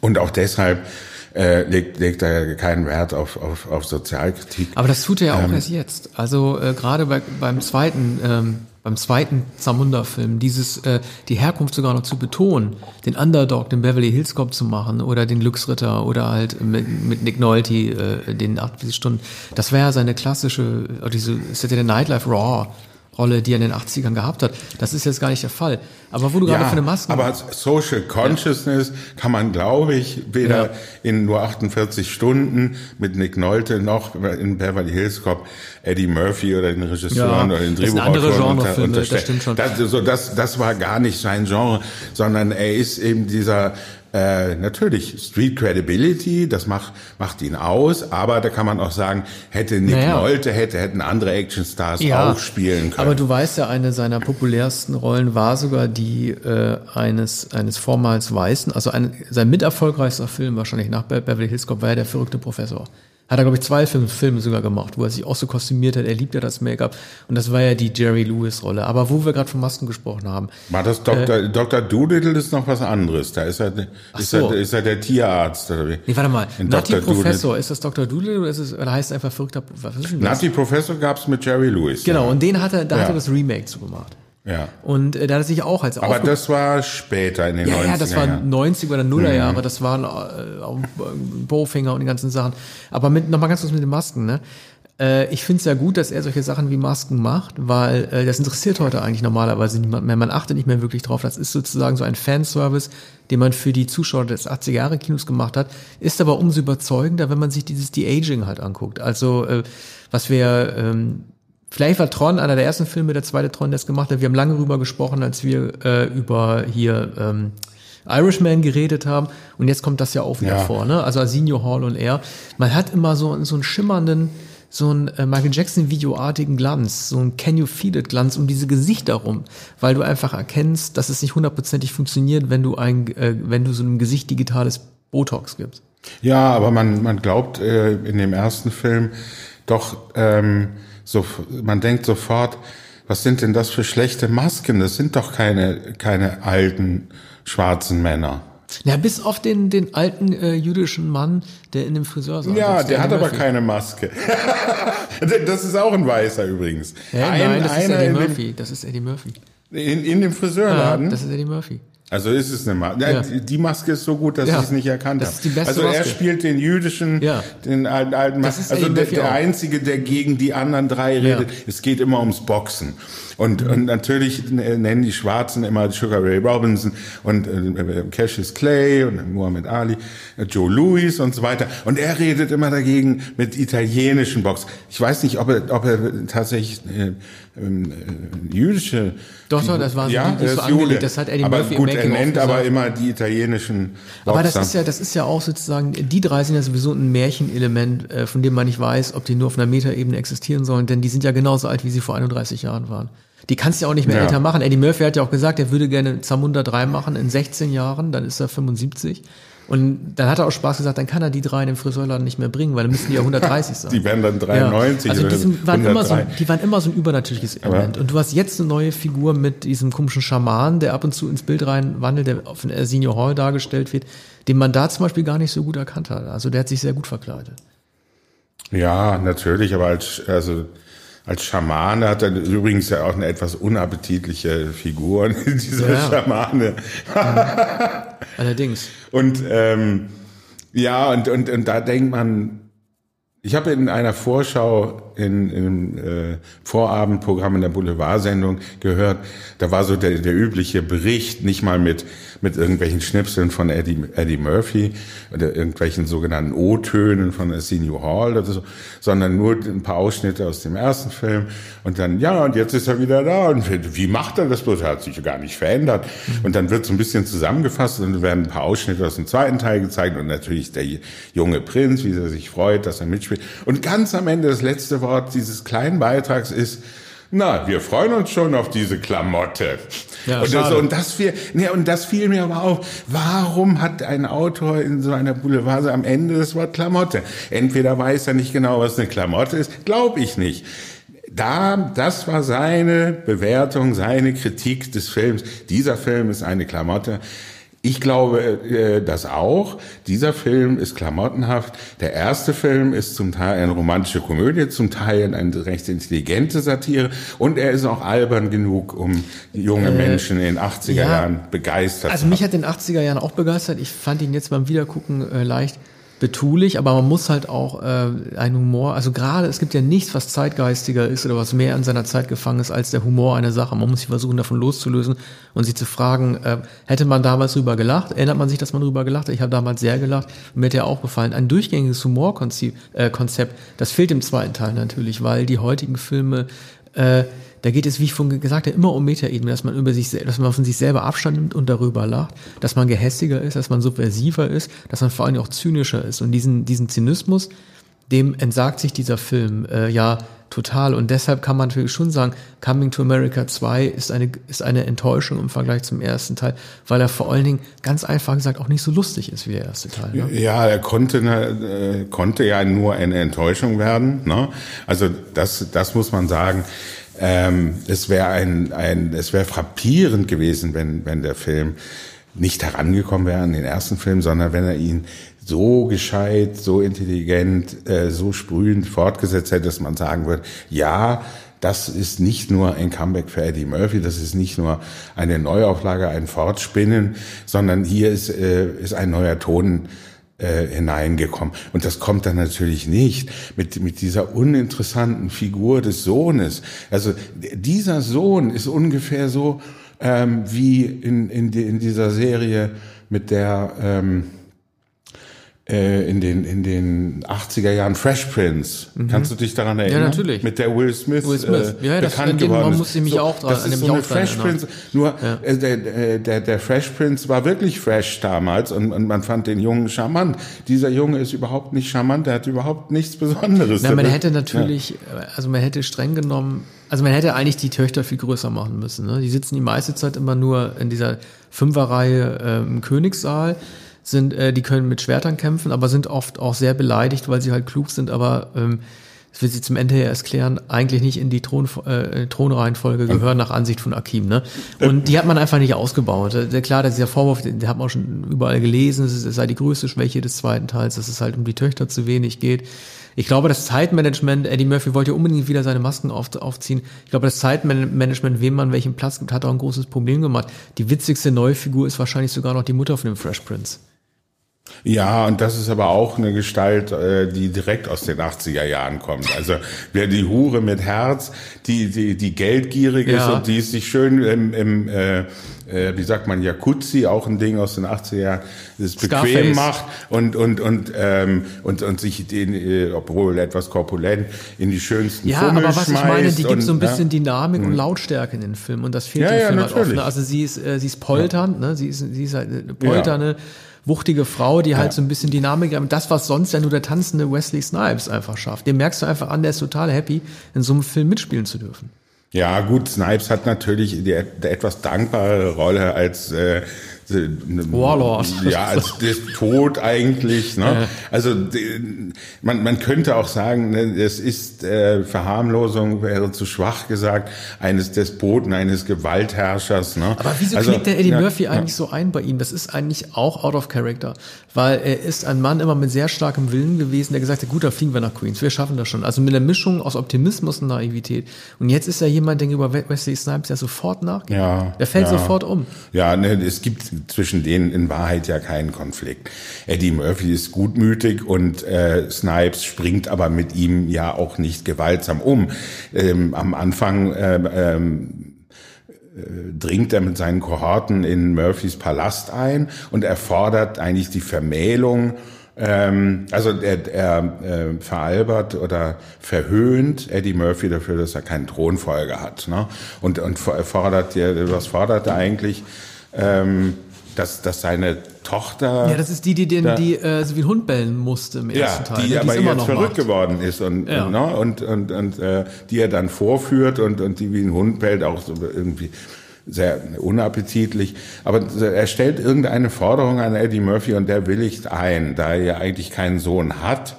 Und auch deshalb äh, legt, legt er keinen Wert auf, auf, auf Sozialkritik. Aber das tut er ja auch ähm, erst jetzt. Also äh, gerade bei, beim zweiten ähm, beim zweiten Zamunda-Film, dieses, äh, die Herkunft sogar noch zu betonen, den Underdog, den Beverly Hills Cop zu machen oder den Glücksritter oder halt mit, mit Nick Nolte äh, den 48 Stunden, das wäre ja seine klassische, diese, ist ja der Nightlife Raw Rolle, die er in den 80ern gehabt hat. Das ist jetzt gar nicht der Fall. Aber wo du ja, gerade von den Masken... aber Social Consciousness ja. kann man, glaube ich, weder ja. in nur 48 Stunden mit Nick Nolte noch in Beverly Hills Cop Eddie Murphy oder den Regisseuren oder den Drehbuchautoren unter, unterstellen. Das stimmt schon. Das, so, das, das war gar nicht sein Genre, sondern er ist eben dieser äh, natürlich, Street Credibility, das macht, macht ihn aus, aber da kann man auch sagen, hätte Nick naja. Nolte, hätte, hätten andere Actionstars ja, auch spielen können. Aber du weißt ja, eine seiner populärsten Rollen war sogar die äh, eines, eines vormals Weißen, also ein, sein miterfolgreichster Film wahrscheinlich nach Beverly Hills Cop war ja der verrückte Professor. Hat er, glaube ich, zwei Filme, Filme sogar gemacht, wo er sich auch so kostümiert hat. Er liebt ja das Make-up. Und das war ja die Jerry Lewis-Rolle. Aber wo wir gerade von Masken gesprochen haben. War das Dr. Äh, Dr. Doolittle ist noch was anderes. Da ist er, ist so. er, ist er der Tierarzt. Oder wie? Nee, warte mal. In Nutty Dr. Professor, Doolittle. ist das Dr. Doolittle oder, ist es, oder heißt es einfach verrückter, was ist denn das? Nutty Professor gab's mit Jerry Lewis. Genau, ja. und den hat er, da ja. hat er das Remake zu gemacht. Ja. Und äh, da hat er sich auch als Aber das war später in den ja, 90er Ja, das war 90er oder Nuller Jahre, mhm. das waren äh, auch Bowfinger und die ganzen Sachen. Aber mit, nochmal ganz kurz mit den Masken, ne? Äh, ich finde es ja gut, dass er solche Sachen wie Masken macht, weil äh, das interessiert heute eigentlich normalerweise niemand mehr. Man achtet nicht mehr wirklich drauf. Das ist sozusagen so ein Fanservice, den man für die Zuschauer des 80er Jahre Kinos gemacht hat, ist aber umso überzeugender, wenn man sich dieses De-Aging halt anguckt. Also äh, was wir ähm, Vielleicht war Tron einer der ersten Filme, der zweite Tron, der es gemacht hat. Wir haben lange drüber gesprochen, als wir äh, über hier ähm, Irishman geredet haben. Und jetzt kommt das ja auch wieder ja. vor, ne? Also Arsenio Hall und er. Man hat immer so, so einen schimmernden, so einen äh, Michael Jackson Videoartigen Glanz, so ein Can You Feel It Glanz um diese Gesichter rum, weil du einfach erkennst, dass es nicht hundertprozentig funktioniert, wenn du ein, äh, wenn du so einem Gesicht digitales Botox gibst. Ja, aber man, man glaubt äh, in dem ersten Film doch, ähm, so, man denkt sofort, was sind denn das für schlechte Masken? Das sind doch keine, keine alten schwarzen Männer. Ja, bis auf den, den alten äh, jüdischen Mann, der in dem Friseur saß. Ja, der hat aber keine Maske. [LAUGHS] das ist auch ein Weißer übrigens. Ja, ein, nein, das ist Eddie Murphy. Das ist Eddie Murphy. In, in dem Friseurladen? Ja, das ist Eddie Murphy. Also ist es eine Maske. Ja. Die Maske ist so gut, dass ja. ich es nicht erkannt habe. Also er Maske. spielt den jüdischen, ja. den alten, alten Maske. Also der, der Einzige, der gegen die anderen drei redet. Es geht immer ums Boxen. Und, mhm. und natürlich nennen die Schwarzen immer Sugar Ray Robinson und äh, Cassius Clay und Muhammad Ali, äh, Joe Louis und so weiter. Und er redet immer dagegen mit italienischen Box. Ich weiß nicht, ob er, ob er tatsächlich äh, ähm, äh, jüdische. Doch, doch, das war so, ja, das so angelegt. Das hat Eddie aber Murphy gut, er nennt aber immer die italienischen. Boxer. Aber das ist ja, das ist ja auch sozusagen, die drei sind ja sowieso ein Märchenelement, äh, von dem man nicht weiß, ob die nur auf einer Metaebene existieren sollen, denn die sind ja genauso alt, wie sie vor 31 Jahren waren. Die kannst du ja auch nicht mehr ja. älter machen. Eddie Murphy hat ja auch gesagt, er würde gerne Zamunda 3 machen in 16 Jahren, dann ist er 75. Und dann hat er auch Spaß gesagt, dann kann er die drei in den Friseurladen nicht mehr bringen, weil dann müssen die ja 130 sein. [LAUGHS] Die werden dann 93 ja. Also die, sind, waren immer so, die waren immer so ein übernatürliches Element. Aber und du hast jetzt eine neue Figur mit diesem komischen Schaman, der ab und zu ins Bild reinwandelt, der von Senior Hall dargestellt wird, den man da zum Beispiel gar nicht so gut erkannt hat. Also der hat sich sehr gut verkleidet. Ja, natürlich, aber als, also als Schamane hat er übrigens ja auch eine etwas unappetitliche Figur, [LAUGHS] dieser ja. Schamane. [LAUGHS] Allerdings. Und ähm, ja, und, und, und da denkt man, ich habe in einer Vorschau in, im äh, Vorabendprogramm in der Boulevardsendung gehört, da war so der, der übliche Bericht, nicht mal mit, mit irgendwelchen Schnipseln von Eddie, Eddie Murphy oder irgendwelchen sogenannten O-Tönen von Arsenio Hall oder so, sondern nur ein paar Ausschnitte aus dem ersten Film und dann, ja, und jetzt ist er wieder da und wie macht er das bloß? Er hat sich gar nicht verändert. Und dann wird so ein bisschen zusammengefasst und werden ein paar Ausschnitte aus dem zweiten Teil gezeigt und natürlich der junge Prinz, wie er sich freut, dass er mitspielt. Und ganz am Ende das letzte Wort dieses kleinen Beitrags ist, na, wir freuen uns schon auf diese Klamotte. Ja, und, das, und, das fiel, nee, und das fiel mir aber auf. Warum hat ein Autor in so einer Boulevard am Ende das Wort Klamotte? Entweder weiß er nicht genau, was eine Klamotte ist, glaube ich nicht. Da, das war seine Bewertung, seine Kritik des Films. Dieser Film ist eine Klamotte. Ich glaube äh, das auch. Dieser Film ist klamottenhaft. Der erste Film ist zum Teil eine romantische Komödie, zum Teil eine recht intelligente Satire und er ist auch albern genug, um junge äh, Menschen in den 80er ja, Jahren begeistert Also mich hat in den 80er Jahren auch begeistert. Ich fand ihn jetzt beim Wiedergucken äh, leicht betulich, aber man muss halt auch äh, einen Humor, also gerade, es gibt ja nichts, was zeitgeistiger ist oder was mehr an seiner Zeit gefangen ist als der Humor einer Sache. Man muss sich versuchen, davon loszulösen und sich zu fragen, äh, hätte man damals drüber gelacht? Erinnert man sich, dass man drüber gelacht hat? Ich habe damals sehr gelacht und mir hat ja auch gefallen. Ein durchgängiges Humorkonzept, äh, Konzept, das fehlt im zweiten Teil natürlich, weil die heutigen Filme äh, da geht es, wie ich vorhin gesagt habe, immer um Metaebene, dass man über sich, dass man von sich selber Abstand nimmt und darüber lacht, dass man gehässiger ist, dass man subversiver ist, dass man vor allem auch zynischer ist. Und diesen, diesen Zynismus, dem entsagt sich dieser Film äh, ja total. Und deshalb kann man natürlich schon sagen, Coming to America 2 ist eine, ist eine Enttäuschung im Vergleich zum ersten Teil, weil er vor allen Dingen ganz einfach gesagt auch nicht so lustig ist wie der erste Teil. Ne? Ja, er konnte, äh, konnte ja nur eine Enttäuschung werden. Ne? Also das, das muss man sagen. Ähm, es wäre ein, ein, es wäre frappierend gewesen, wenn, wenn der Film nicht herangekommen wäre an den ersten Film, sondern wenn er ihn so gescheit, so intelligent, äh, so sprühend fortgesetzt hätte, dass man sagen würde, ja, das ist nicht nur ein Comeback für Eddie Murphy, das ist nicht nur eine Neuauflage, ein Fortspinnen, sondern hier ist, äh, ist ein neuer Ton äh, hineingekommen. Und das kommt dann natürlich nicht mit, mit dieser uninteressanten Figur des Sohnes. Also dieser Sohn ist ungefähr so ähm, wie in, in, in dieser Serie mit der... Ähm, äh, in den in den 80er Jahren Fresh Prince. Mhm. Kannst du dich daran erinnern? Ja, natürlich. Mit der Will Smith, Will Smith. Äh, ja, bekannt das, geworden man muss nämlich so, auch dran, das ist so eine Fresh Prince. Nur ja. äh, der, äh, der der Fresh Prince war wirklich fresh damals und, und man fand den Jungen charmant. Dieser Junge ist überhaupt nicht charmant. Der hat überhaupt nichts Besonderes. Na, man hätte natürlich, ja. also man hätte streng genommen also man hätte eigentlich die Töchter viel größer machen müssen. Ne? Die sitzen die meiste Zeit immer nur in dieser Fünferreihe äh, im Königssaal sind, äh, die können mit Schwertern kämpfen, aber sind oft auch sehr beleidigt, weil sie halt klug sind, aber ähm, das will sie zum Ende her erst klären, eigentlich nicht in die Thron, äh, Thronreihenfolge gehören nach Ansicht von Akim. Ne? Und die hat man einfach nicht ausgebaut. Der, klar, dieser Vorwurf, den, den hat man auch schon überall gelesen, es sei die größte Schwäche des zweiten Teils, dass es halt um die Töchter zu wenig geht. Ich glaube, das Zeitmanagement, Eddie Murphy wollte ja unbedingt wieder seine Masken auf, aufziehen. Ich glaube, das Zeitmanagement, wem man welchen Platz gibt, hat auch ein großes Problem gemacht. Die witzigste neue Figur ist wahrscheinlich sogar noch die Mutter von dem Fresh Prince. Ja, und das ist aber auch eine Gestalt, äh, die direkt aus den 80er Jahren kommt. Also wer die Hure mit Herz, die die, die geldgierig ist ja. und die es sich schön im, im äh, äh, wie sagt man, Jacuzzi, auch ein Ding aus den 80er Jahren, das bequem macht und und und ähm, und und sich den, äh, obwohl etwas korpulent, in die schönsten Ja, Fummel aber was ich meine, die gibt so ein bisschen ja. Dynamik und mhm. Lautstärke in den Film und das fehlt ja, dem Film ja, halt oft. Ne? Also sie ist äh, sie ist polternd, ne? Sie ist sie ist halt eine polternde wuchtige Frau, die halt ja. so ein bisschen Dynamik hat. Das, was sonst ja nur der tanzende Wesley Snipes einfach schafft. Dem merkst du einfach an, der ist total happy, in so einem Film mitspielen zu dürfen. Ja, gut, Snipes hat natürlich die, die etwas dankbare Rolle als äh, Warlord. Ja, als Despot eigentlich. Ne? Ja. Also man, man könnte auch sagen, ne, es ist äh, Verharmlosung wäre zu schwach gesagt eines Despoten, eines Gewaltherrschers. Ne? Aber wieso also, knickt der Eddie ja, Murphy eigentlich so ein bei ihm? Das ist eigentlich auch out of character, weil er ist ein Mann immer mit sehr starkem Willen gewesen, der gesagt hat, gut, da fliegen wir nach Queens, wir schaffen das schon. Also mit einer Mischung aus Optimismus und Naivität. Und jetzt ist er jemand, der über Wesley Snipes ja sofort nachgeht. Ja, der fällt sofort um. Ja, ne, es gibt zwischen denen in Wahrheit ja keinen Konflikt. Eddie Murphy ist gutmütig und äh, Snipes springt aber mit ihm ja auch nicht gewaltsam um. Ähm, am Anfang äh, ähm, äh, dringt er mit seinen Kohorten in Murphys Palast ein und er fordert eigentlich die Vermählung ähm, also er, er äh, veralbert oder verhöhnt Eddie Murphy dafür, dass er keinen Thronfolger hat. Ne? Und, und fordert, was fordert er eigentlich? Ähm, dass, dass seine Tochter. Ja, das ist die, die den, da, die äh, so wie ein Hund bellen musste im ersten ja, Teil. Die, ne? die aber jetzt verrückt macht. geworden ist und, ja. ne, und, und, und äh, die er dann vorführt und, und die wie ein Hund bellt, auch so irgendwie sehr unappetitlich. Aber er stellt irgendeine Forderung an Eddie Murphy und der willigt ein, da er ja eigentlich keinen Sohn hat.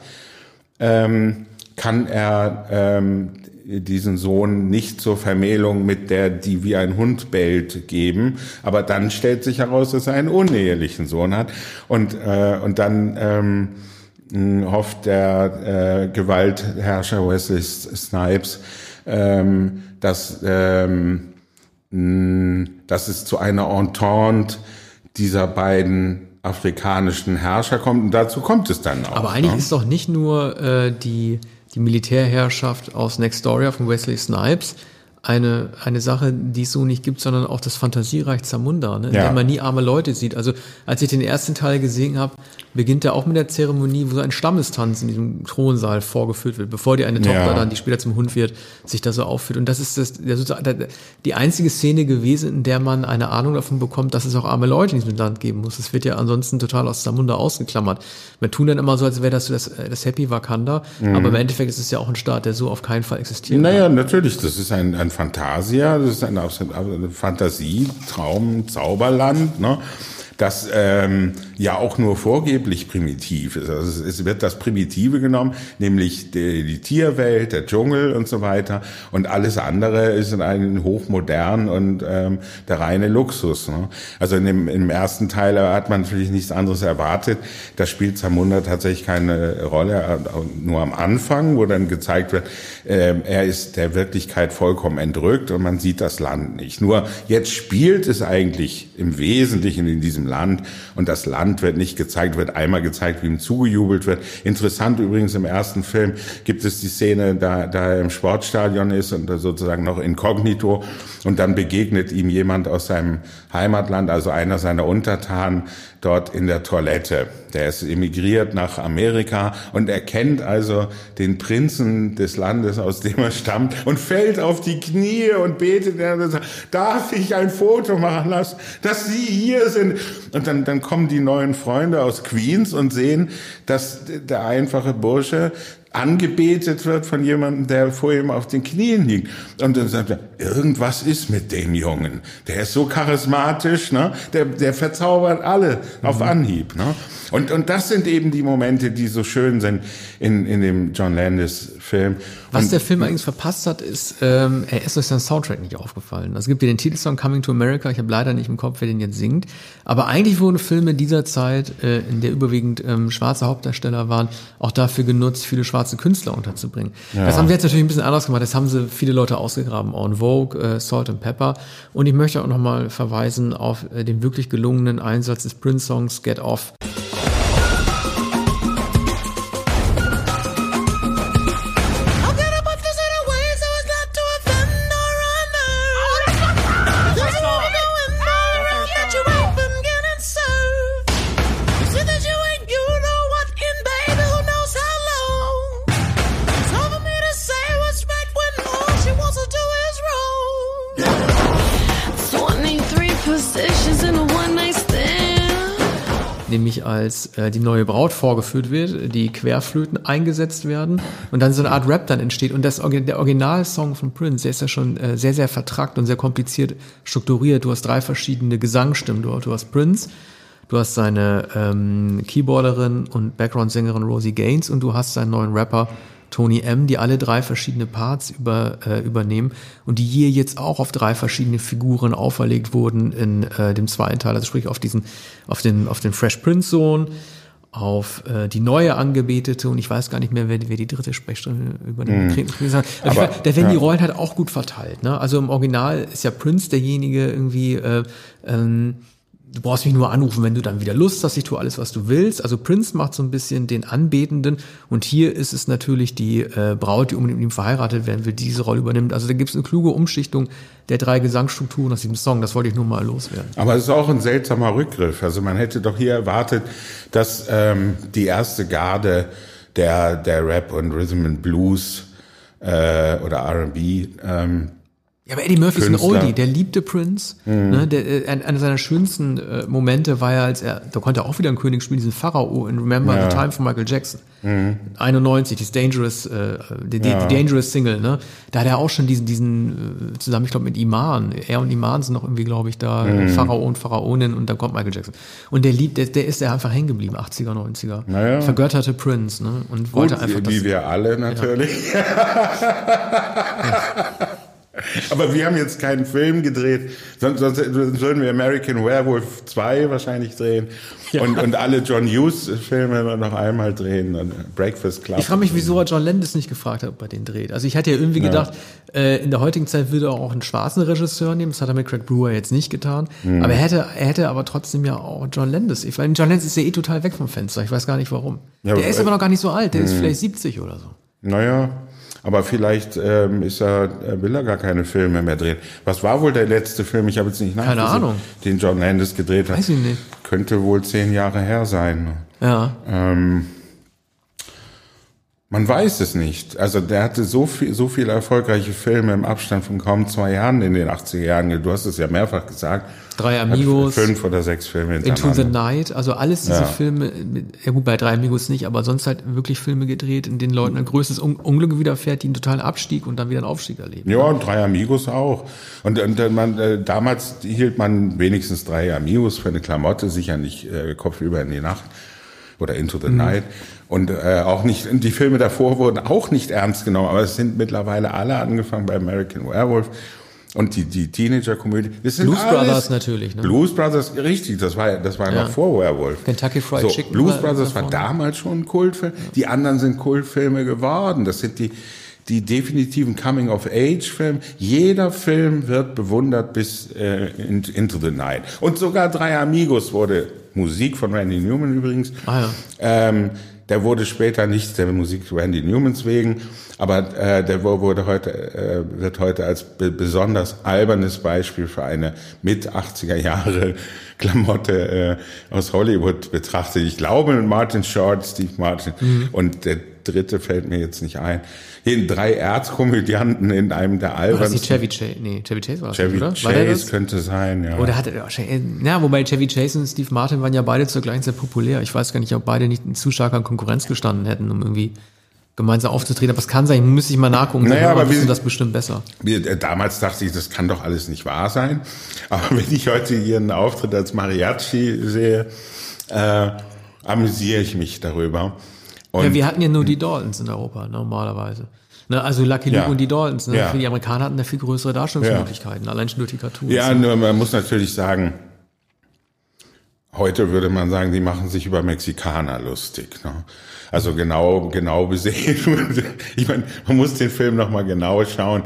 Ähm, kann er ähm, diesen Sohn nicht zur Vermählung mit der, die wie ein Hund bellt, geben. Aber dann stellt sich heraus, dass er einen unehelichen Sohn hat. Und, äh, und dann ähm, hofft der äh, Gewaltherrscher Wesley Snipes, ähm, dass, ähm, dass es zu einer Entente dieser beiden afrikanischen Herrscher kommt. Und dazu kommt es dann auch. Aber eigentlich ne? ist doch nicht nur äh, die die Militärherrschaft aus Next Story von Wesley Snipes eine, eine Sache, die es so nicht gibt, sondern auch das Fantasiereich Zamunda, ne? in ja. dem man nie arme Leute sieht. Also als ich den ersten Teil gesehen habe, beginnt er auch mit der Zeremonie, wo so ein Stammestanz in diesem Thronsaal vorgeführt wird, bevor die eine Tochter ja. dann, die später zum Hund wird, sich da so aufführt. Und das ist das, der, die einzige Szene gewesen, in der man eine Ahnung davon bekommt, dass es auch arme Leute in diesem Land geben muss. Es wird ja ansonsten total aus Zamunda ausgeklammert. Wir tun dann immer so, als wäre das das, das Happy Wakanda, mhm. aber im Endeffekt ist es ja auch ein Staat, der so auf keinen Fall existiert. Naja, kann. natürlich, das ist ein, ein Fantasia, das ist ein, ein Fantasie, Traum, Zauberland, ne? Das ähm, ja auch nur vorgeblich primitiv ist. Also es wird das Primitive genommen, nämlich die, die Tierwelt, der Dschungel und so weiter. Und alles andere ist in einem hochmodern und ähm, der reine Luxus. Ne? Also in dem, im ersten Teil hat man natürlich nichts anderes erwartet. Da spielt Zamunda tatsächlich keine Rolle, nur am Anfang, wo dann gezeigt wird, äh, er ist der Wirklichkeit vollkommen entrückt und man sieht das Land nicht. Nur jetzt spielt es eigentlich im Wesentlichen in diesem Land und das Land wird nicht gezeigt, wird einmal gezeigt, wie ihm zugejubelt wird. Interessant übrigens im ersten Film gibt es die Szene, da, da er im Sportstadion ist und sozusagen noch inkognito und dann begegnet ihm jemand aus seinem Heimatland, also einer seiner Untertanen, dort in der Toilette. Der ist emigriert nach Amerika und erkennt also den Prinzen des Landes, aus dem er stammt und fällt auf die Knie und betet, darf ich ein Foto machen lassen, dass Sie hier sind? Und dann, dann kommen die neuen Freunde aus Queens und sehen, dass der einfache Bursche angebetet wird von jemandem, der vor ihm auf den Knien liegt. Und dann sagt er, irgendwas ist mit dem Jungen. Der ist so charismatisch, ne? der, der verzaubert alle auf mhm. Anhieb. Ne? Und, und das sind eben die Momente, die so schön sind in, in dem John Landis-Film. Was und, der Film eigentlich verpasst hat, ist, ähm, er ist durch seinen Soundtrack nicht aufgefallen. Also es gibt ja den Titelsong Coming to America, ich habe leider nicht im Kopf, wer den jetzt singt. Aber eigentlich wurden Filme dieser Zeit, äh, in der überwiegend ähm, schwarze Hauptdarsteller waren, auch dafür genutzt, viele schwarze Künstler unterzubringen. Ja. Das haben sie jetzt natürlich ein bisschen anders gemacht. Das haben sie viele Leute ausgegraben. On Vogue, äh, Salt and Pepper. Und ich möchte auch nochmal verweisen auf äh, den wirklich gelungenen Einsatz des Prince-Songs Get Off. Als äh, die neue Braut vorgeführt wird, die Querflöten eingesetzt werden und dann so eine Art Rap dann entsteht. Und das, der Originalsong von Prince, der ist ja schon äh, sehr, sehr vertrackt und sehr kompliziert strukturiert. Du hast drei verschiedene Gesangsstimmen. Du, du hast Prince, du hast seine ähm, Keyboarderin und Background-Sängerin Rosie Gaines und du hast seinen neuen Rapper Tony M., die alle drei verschiedene Parts über, äh, übernehmen und die hier jetzt auch auf drei verschiedene Figuren auferlegt wurden in äh, dem zweiten Teil, also sprich auf diesen, auf den, auf den Fresh Prince Sohn, auf äh, die neue Angebetete und ich weiß gar nicht mehr, wer, wer die dritte Sprechstunde übernimmt. Mm. Aber, da werden ja. die Rollen halt auch gut verteilt. Ne? Also im Original ist ja Prince derjenige irgendwie, äh, ähm, du brauchst mich nur anrufen, wenn du dann wieder Lust hast, ich tue alles, was du willst. Also Prince macht so ein bisschen den Anbetenden und hier ist es natürlich die äh, Braut, die unbedingt mit ihm verheiratet werden will, die diese Rolle übernimmt. Also da gibt es eine kluge Umschichtung der drei Gesangsstrukturen aus diesem Song. Das wollte ich nur mal loswerden. Aber es ist auch ein seltsamer Rückgriff. Also man hätte doch hier erwartet, dass ähm, die erste Garde der, der Rap und Rhythm and Blues äh, oder R&B ähm, ja, aber Eddie Murphy Künstler. ist ein Oldie, der liebte Prince. Mhm. Ne, der, äh, einer seiner schönsten äh, Momente war ja, als er, da konnte er auch wieder einen König spielen, diesen Pharao in Remember ja. the Time von Michael Jackson. Mhm. 91, das Dangerous, äh, die, ja. die, Dangerous Single, ne? Da hat er auch schon diesen, diesen, äh, zusammen, ich glaube, mit Iman. Er und Iman sind noch irgendwie, glaube ich, da, mhm. Pharao und Pharaonin und dann kommt Michael Jackson. Und der liebt, der, der ist ja einfach hängen geblieben, 80er, 90er. Naja. Vergötterte Prince, ne? Und Gut, wollte einfach. Wie, wie wir alle natürlich. [LAUGHS] Ja. [LAUGHS] Aber wir haben jetzt keinen Film gedreht, sonst, sonst würden wir American Werewolf 2 wahrscheinlich drehen ja. und, und alle John Hughes Filme noch einmal drehen. Breakfast Club. Ich frage mich, wieso er John Landis nicht gefragt hat, ob er den dreht. Also ich hatte ja irgendwie ja. gedacht, äh, in der heutigen Zeit würde er auch einen schwarzen Regisseur nehmen. Das hat er mit Craig Brewer jetzt nicht getan. Mhm. Aber er hätte, er hätte aber trotzdem ja auch John Landis. Ich meine, John Landis ist ja eh total weg vom Fenster. Ich weiß gar nicht warum. Ja, der ist aber noch gar nicht so alt. Der ist mhm. vielleicht 70 oder so. Naja, aber vielleicht ähm, ist er, will er gar keine Filme mehr drehen. Was war wohl der letzte Film? Ich habe jetzt nicht nachgesehen, Keine Ahnung. den John Landis gedreht hat. Weiß ich nicht. Könnte wohl zehn Jahre her sein. Ja. Ähm, man weiß es nicht. Also der hatte so viel, so viele erfolgreiche Filme im Abstand von kaum zwei Jahren in den 80er Jahren. Du hast es ja mehrfach gesagt. Drei Amigos. Fünf oder sechs Filme Into the Night. Also alles diese ja. Filme, ja gut, bei Drei Amigos nicht, aber sonst halt wirklich Filme gedreht, in denen Leuten ein größtes Unglück widerfährt, die einen totalen Abstieg und dann wieder einen Aufstieg erleben. Ja, und Drei Amigos auch. Und, und man, äh, damals hielt man wenigstens Drei Amigos für eine Klamotte, sicher nicht äh, kopfüber in die Nacht oder Into the mhm. Night. Und äh, auch nicht, die Filme davor wurden auch nicht ernst genommen, aber es sind mittlerweile alle angefangen bei American Werewolf und die, die Teenager-Komödie. Blues Brothers natürlich. Ne? Blues Brothers, richtig, das war, das war ja. noch vor Werewolf. Kentucky Fried so, Chicken. Blues Brothers war, damals schon ein Kultfilm. Ja. Die anderen sind Kultfilme geworden. Das sind die, die definitiven Coming-of-Age-Filme. Jeder Film wird bewundert bis äh, in, Into the Night. Und sogar Drei Amigos wurde Musik von Randy Newman übrigens. Ah, ja. ähm, der wurde später nicht der Musik Randy Newmans wegen, aber äh, der wurde heute, äh, wird heute als be besonders albernes Beispiel für eine mit 80er Jahre [LAUGHS] Klamotte äh, aus Hollywood betrachtet. Ich glaube Martin Short, Steve Martin mhm. und der dritte fällt mir jetzt nicht ein. Hier drei Erzkomödianten in einem der albernsten. War das Chevy Chase? Nee, Chevy Chase war das Chevy oder? Chase war könnte sein, ja. Oder hatte, ja, wobei Chevy Chase und Steve Martin waren ja beide zur gleichen Zeit populär. Ich weiß gar nicht, ob beide nicht in zu starker Konkurrenz gestanden hätten, um irgendwie gemeinsam aufzutreten. Aber es kann sein, müsste ich mal nachgucken. Naja, aber wissen das bestimmt besser. Äh, damals dachte ich, das kann doch alles nicht wahr sein. Aber wenn ich heute ihren Auftritt als Mariachi sehe, äh, amüsiere ich mich darüber. Und ja, wir hatten ja nur die Daltons in Europa, normalerweise. Ne, also Lucky Luke ja. und die Daltons. Ne? Ja. Die Amerikaner hatten da viel größere Darstellungsmöglichkeiten, ja. allein schon durch die Cartoons. Ja, nur man muss natürlich sagen, heute würde man sagen, die machen sich über Mexikaner lustig. Ne? Also genau, genau besehen. [LAUGHS] ich meine, man muss den Film nochmal genau schauen.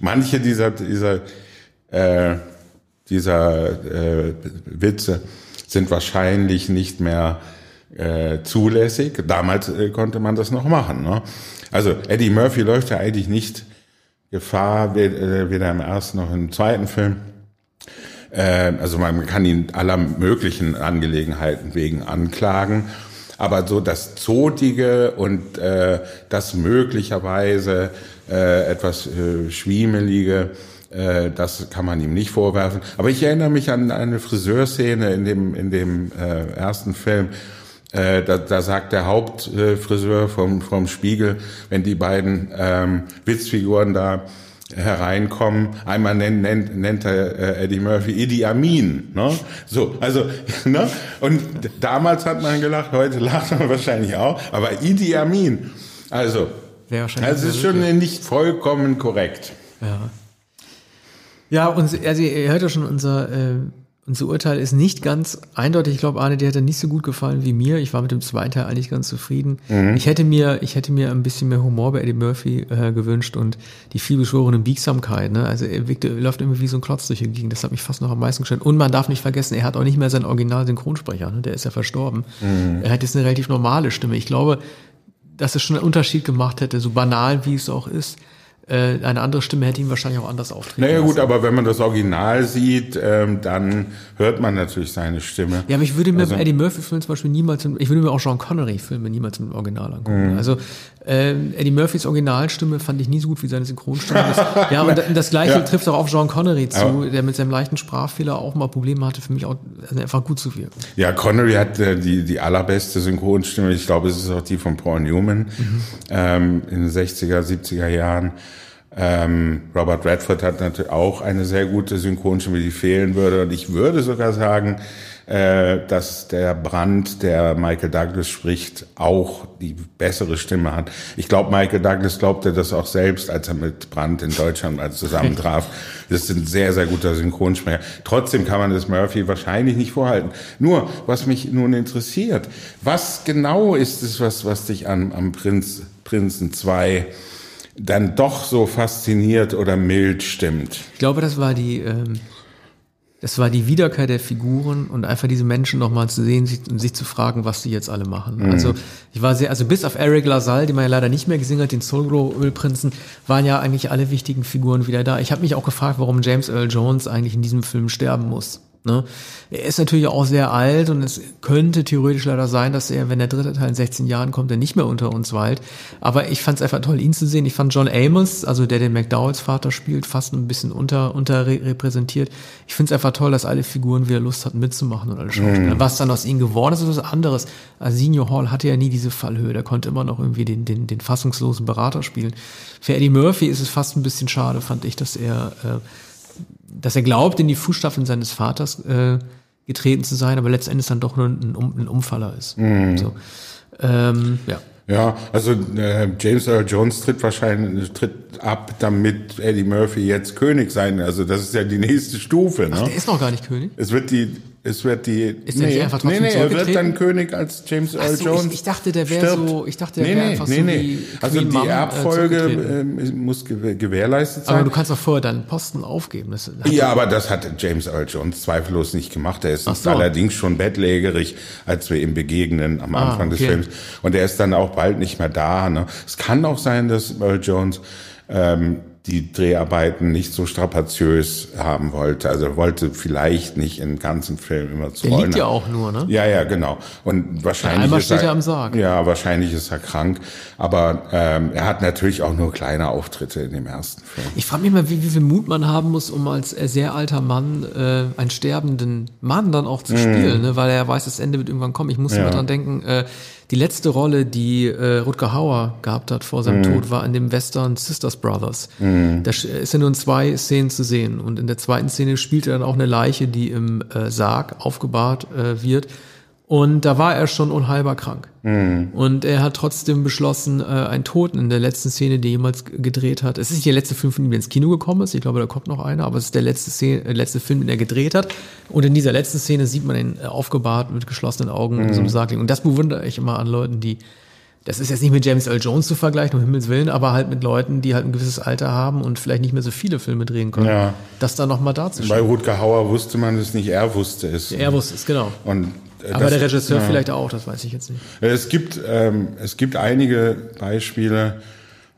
Manche dieser, dieser, äh, dieser äh, Witze sind wahrscheinlich nicht mehr äh, zulässig. Damals äh, konnte man das noch machen. Ne? Also Eddie Murphy läuft ja eigentlich nicht Gefahr, äh, weder im ersten noch im zweiten Film. Äh, also man kann ihn aller möglichen Angelegenheiten wegen anklagen. Aber so das Zotige und äh, das möglicherweise äh, etwas äh, Schwiemelige Äh, das kann man ihm nicht vorwerfen. Aber ich erinnere mich an eine Friseurszene in dem, in dem äh, ersten Film. Äh, da, da sagt der Hauptfriseur vom, vom Spiegel, wenn die beiden ähm, Witzfiguren da hereinkommen. Einmal nennt, nennt, nennt er äh, Eddie Murphy Idi Amin. Ne? So, also, [LAUGHS] ne? Und damals hat man gelacht, heute lacht man wahrscheinlich auch, aber Idi Amin. Also, also es ist schon nicht vollkommen korrekt. Ja. Ja, und also ihr hört ja schon, unser, äh, unser Urteil ist nicht ganz eindeutig. Ich glaube, Arne, dir hat er nicht so gut gefallen wie mir. Ich war mit dem zweiten Teil eigentlich ganz zufrieden. Mhm. Ich hätte mir, ich hätte mir ein bisschen mehr Humor bei Eddie Murphy äh, gewünscht und die vielbeschworene Biegsamkeit. Ne? Also er, wirkte, läuft immer wie so ein Klotz durch die Gegend. Das hat mich fast noch am meisten gestört. Und man darf nicht vergessen, er hat auch nicht mehr seinen Original-Synchronsprecher. Ne? Der ist ja verstorben. Mhm. Er hat jetzt eine relativ normale Stimme. Ich glaube, dass es schon einen Unterschied gemacht hätte, so banal wie es auch ist äh, eine andere Stimme hätte ihn wahrscheinlich auch anders auftreten Naja gut, aber wenn man das Original sieht, ähm, dann hört man natürlich seine Stimme. Ja, aber ich würde mir also, Eddie Murphy-Filme zum Beispiel niemals, ich würde mir auch Sean Connery-Filme niemals im Original angucken. Mhm. Also äh, Eddie Murphys Originalstimme fand ich nie so gut wie seine Synchronstimme. Das, ja, und [LAUGHS] das Gleiche ja. trifft auch auf Sean Connery zu, aber, der mit seinem leichten Sprachfehler auch mal Probleme hatte, für mich auch also einfach gut zu wirken. Ja, Connery hat äh, die, die allerbeste Synchronstimme. Ich glaube, es ist auch die von Paul Newman mhm. ähm, in den 60er, 70er Jahren. Ähm, Robert Redford hat natürlich auch eine sehr gute Synchronstimme, die fehlen würde. Und ich würde sogar sagen, äh, dass der Brand, der Michael Douglas spricht, auch die bessere Stimme hat. Ich glaube, Michael Douglas glaubte das auch selbst, als er mit Brand in Deutschland mal zusammentraf. [LAUGHS] Das sind sehr, sehr guter Synchronsprecher. Trotzdem kann man das Murphy wahrscheinlich nicht vorhalten. Nur, was mich nun interessiert, was genau ist es, was, was dich an, am Prinz, Prinzen 2 dann doch so fasziniert oder mild stimmt. Ich glaube, das war die, ähm, das war die Wiederkehr der Figuren und einfach diese Menschen nochmal zu sehen sich, und sich zu fragen, was die jetzt alle machen. Mhm. Also ich war sehr, also bis auf Eric LaSalle, die man ja leider nicht mehr gesehen hat, den Soul Ölprinzen, waren ja eigentlich alle wichtigen Figuren wieder da. Ich habe mich auch gefragt, warum James Earl Jones eigentlich in diesem Film sterben muss. Ne? Er ist natürlich auch sehr alt und es könnte theoretisch leider sein, dass er, wenn der dritte Teil in 16 Jahren kommt, er nicht mehr unter uns weilt. Aber ich fand es einfach toll, ihn zu sehen. Ich fand John Amos, also der den McDowells Vater spielt, fast ein bisschen unter, unterrepräsentiert. Ich finde es einfach toll, dass alle Figuren wieder Lust hatten mitzumachen und alle Schauspieler. Mm. Was dann aus ihnen geworden ist, ist was anderes. Arsenio Hall hatte ja nie diese Fallhöhe. Der konnte immer noch irgendwie den, den, den fassungslosen Berater spielen. Für Eddie Murphy ist es fast ein bisschen schade, fand ich, dass er äh, dass er glaubt, in die Fußstapfen seines Vaters äh, getreten zu sein, aber letztendlich dann doch nur ein, ein Umfaller ist. Mhm. So. Ähm, ja. Ja, also äh, James Earl Jones tritt wahrscheinlich tritt ab, damit Eddie Murphy jetzt König sein. Also das ist ja die nächste Stufe. Ne? Ach, der ist noch gar nicht König. Es wird die es wird die. Ist nee, nicht einfach nee, nee, er wird dann König als James Earl so, Jones. Ich, ich, dachte, der wäre so. Ich dachte, der nee, wäre einfach nee, so nee. wie. Also die Mom, äh, Erbfolge äh, muss gewährleistet sein. Aber du kannst doch vorher deinen Posten aufgeben. Ja, aber das hat James Earl Jones zweifellos nicht gemacht. Er ist so. allerdings schon bettlägerig, als wir ihm begegnen am ah, Anfang okay. des Films. Und er ist dann auch bald nicht mehr da. Ne? Es kann auch sein, dass Earl Jones ähm, die Dreharbeiten nicht so strapaziös haben wollte. Also er wollte vielleicht nicht im ganzen Film immer zu Der liegt ja auch nur, ne? Ja, ja, genau. Und wahrscheinlich einmal steht er, er am Sarg. Ja, wahrscheinlich ist er krank. Aber ähm, er hat natürlich auch nur kleine Auftritte in dem ersten Film. Ich frage mich mal, wie, wie viel Mut man haben muss, um als sehr alter Mann äh, einen sterbenden Mann dann auch zu spielen, mm. ne? weil er weiß, das Ende wird irgendwann kommen. Ich muss ja. immer dran denken, äh, die letzte Rolle, die äh, Rutger Hauer gehabt hat vor seinem mm. Tod, war in dem Western Sisters Brothers. Mm. Da ist ja nur in zwei Szenen zu sehen. Und in der zweiten Szene spielt er dann auch eine Leiche, die im äh, Sarg aufgebahrt äh, wird. Und da war er schon unheilbar krank. Mhm. Und er hat trotzdem beschlossen, äh, einen Toten in der letzten Szene, die jemals gedreht hat. Es ist nicht der letzte Film, von dem er ins Kino gekommen ist. Ich glaube, da kommt noch einer, aber es ist der letzte, Szene, äh, letzte Film, den er gedreht hat. Und in dieser letzten Szene sieht man ihn äh, aufgebahrt mit geschlossenen Augen mhm. in so einem Sarg liegen. Und das bewundere ich immer an Leuten, die das ist jetzt nicht mit James Earl Jones zu vergleichen, um Himmels Willen, aber halt mit Leuten, die halt ein gewisses Alter haben und vielleicht nicht mehr so viele Filme drehen können. Ja. Das da nochmal darzustellen. Bei Rutger Hauer wusste man es nicht, er wusste es. Er wusste es, genau. Und Aber das, der Regisseur ja. vielleicht auch, das weiß ich jetzt nicht. Es gibt, ähm, es gibt einige Beispiele.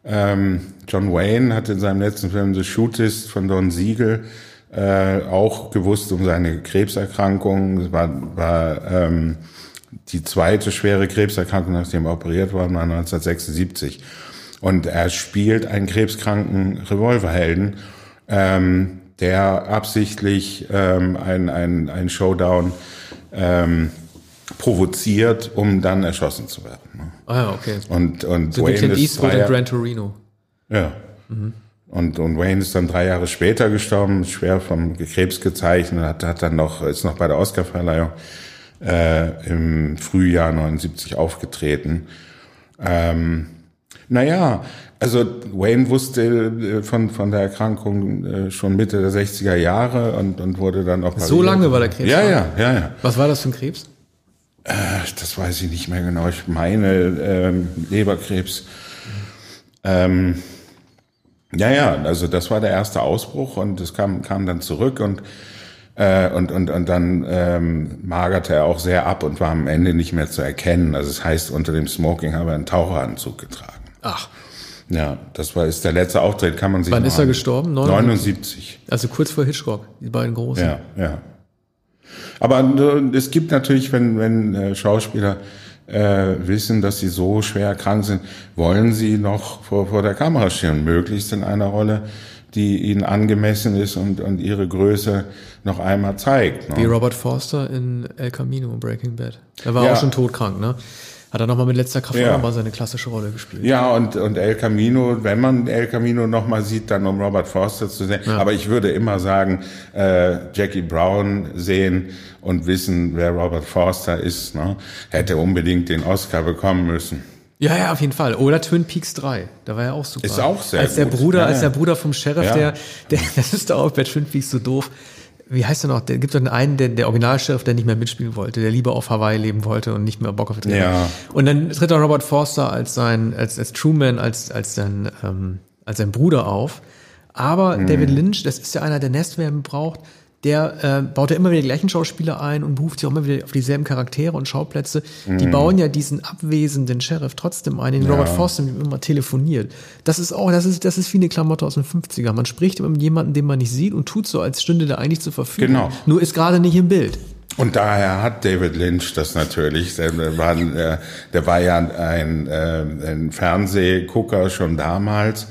Ähm, John Wayne hat in seinem letzten Film The Shootist von Don Siegel äh, auch gewusst um seine Krebserkrankung. Es war, war ähm, die zweite schwere Krebserkrankung, nachdem er operiert worden war, 1976. Und er spielt einen krebskranken Revolverhelden ähm, der absichtlich ähm, ein, ein, ein Showdown ähm, provoziert, um dann erschossen zu werden. Ne? Ah ja, okay. Und, und So Wayne ist Eastwood Jahr- Gran Torino. ja. Und, und Wayne ist dann drei Jahre später gestorben, schwer vom Krebs gezeichnet, hat, hat dann noch, ist noch bei der Oscarverleihung äh, im Frühjahr 79 aufgetreten. Ähm, naja, also Wayne wusste äh, von, von der Erkrankung äh, schon Mitte der 60er Jahre und, und wurde dann auch So lange war der Krebs Ja, krank? ja, ja, ja. Was war das für ein Krebs? Äh, Das weiß ich nicht mehr genau. Ich meine ähm, Leberkrebs. Ähm, ja, ja, also das war der erste Ausbruch und es kam, kam dann zurück und, äh, und, und, und dann ähm, magerte er auch sehr ab und war am Ende nicht mehr zu erkennen. Also das heißt, unter dem Smoking habe er einen Taucheranzug getragen. Ach, Ja, das war ist der letzte Auftritt, kann man sich Wann ist er gestorben? 79. also kurz vor Hitchcock, die beiden großen. Ja, ja. Aber äh, es gibt natürlich, wenn, wenn äh, Schauspieler äh, wissen, dass sie so schwer krank sind, wollen sie noch vor, vor der Kamera stehen, möglichst in einer Rolle, die ihnen angemessen ist und, und ihre Größe noch einmal zeigt. Ne? Wie Robert Forster in El Camino Breaking Bad. Er war Ja. auch schon todkrank, ne? Hat er nochmal mit letzter Kraft Ja. nochmal seine klassische Rolle gespielt. Ja, und, und El Camino, wenn man El Camino nochmal sieht, dann um Robert Forster zu sehen. Aber ich würde immer sagen, äh, Jackie Brown sehen und wissen, wer Robert Forster ist. Ne? Hätte unbedingt den Oscar bekommen müssen. Ja, ja, auf jeden Fall. Oder Twin Peaks 3. Da war er auch super. Ist auch sehr Als der gut. Bruder, Ja, als ja. der Bruder vom Sheriff, Ja. der, der, [LAUGHS] das ist doch auch bei Twin Peaks so doof. Wie heißt er noch? Der gibt doch den einen, der, der Original-Sheriff, der nicht mehr mitspielen wollte, der lieber auf Hawaii leben wollte und nicht mehr Bock auf Dreh. Ja. Und dann tritt doch Robert Forster als sein, als, als Truman, als, als sein, ähm, als sein Bruder auf. Aber Mhm. David Lynch, das ist ja einer, der Nestwärme braucht, der äh, baut ja immer wieder die gleichen Schauspieler ein und beruft sich auch immer wieder auf dieselben Charaktere und Schauplätze. Die bauen ja diesen abwesenden Sheriff trotzdem ein, den Robert Forster mit dem immer telefoniert. Das ist auch, das ist, das ist wie eine Klamotte aus den 50er. Man spricht immer mit jemandem, den man nicht sieht und tut so, als stünde der eigentlich zur Verfügung. Genau. Nur ist gerade nicht im Bild. Und daher hat David Lynch das natürlich. Der war, äh, der war ja ein, äh, ein Fernsehgucker schon damals.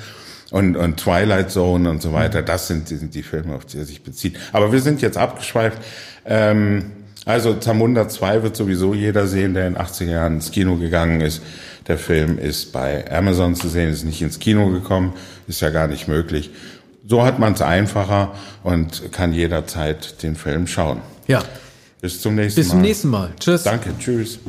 Und, und Twilight Zone und so weiter, das sind, die- sind die Filme, auf die er sich bezieht. Aber wir sind jetzt abgeschweift. Ähm, also Zamunda 2 wird sowieso jeder sehen, der in den 80er Jahren ins Kino gegangen ist. Der Film ist bei Amazon zu sehen, ist nicht ins Kino gekommen, ist ja gar nicht möglich. So hat man es einfacher und kann jederzeit den Film schauen. Ja. Bis zum nächsten Bis Mal. zum nächsten Mal. Tschüss. Danke, tschüss.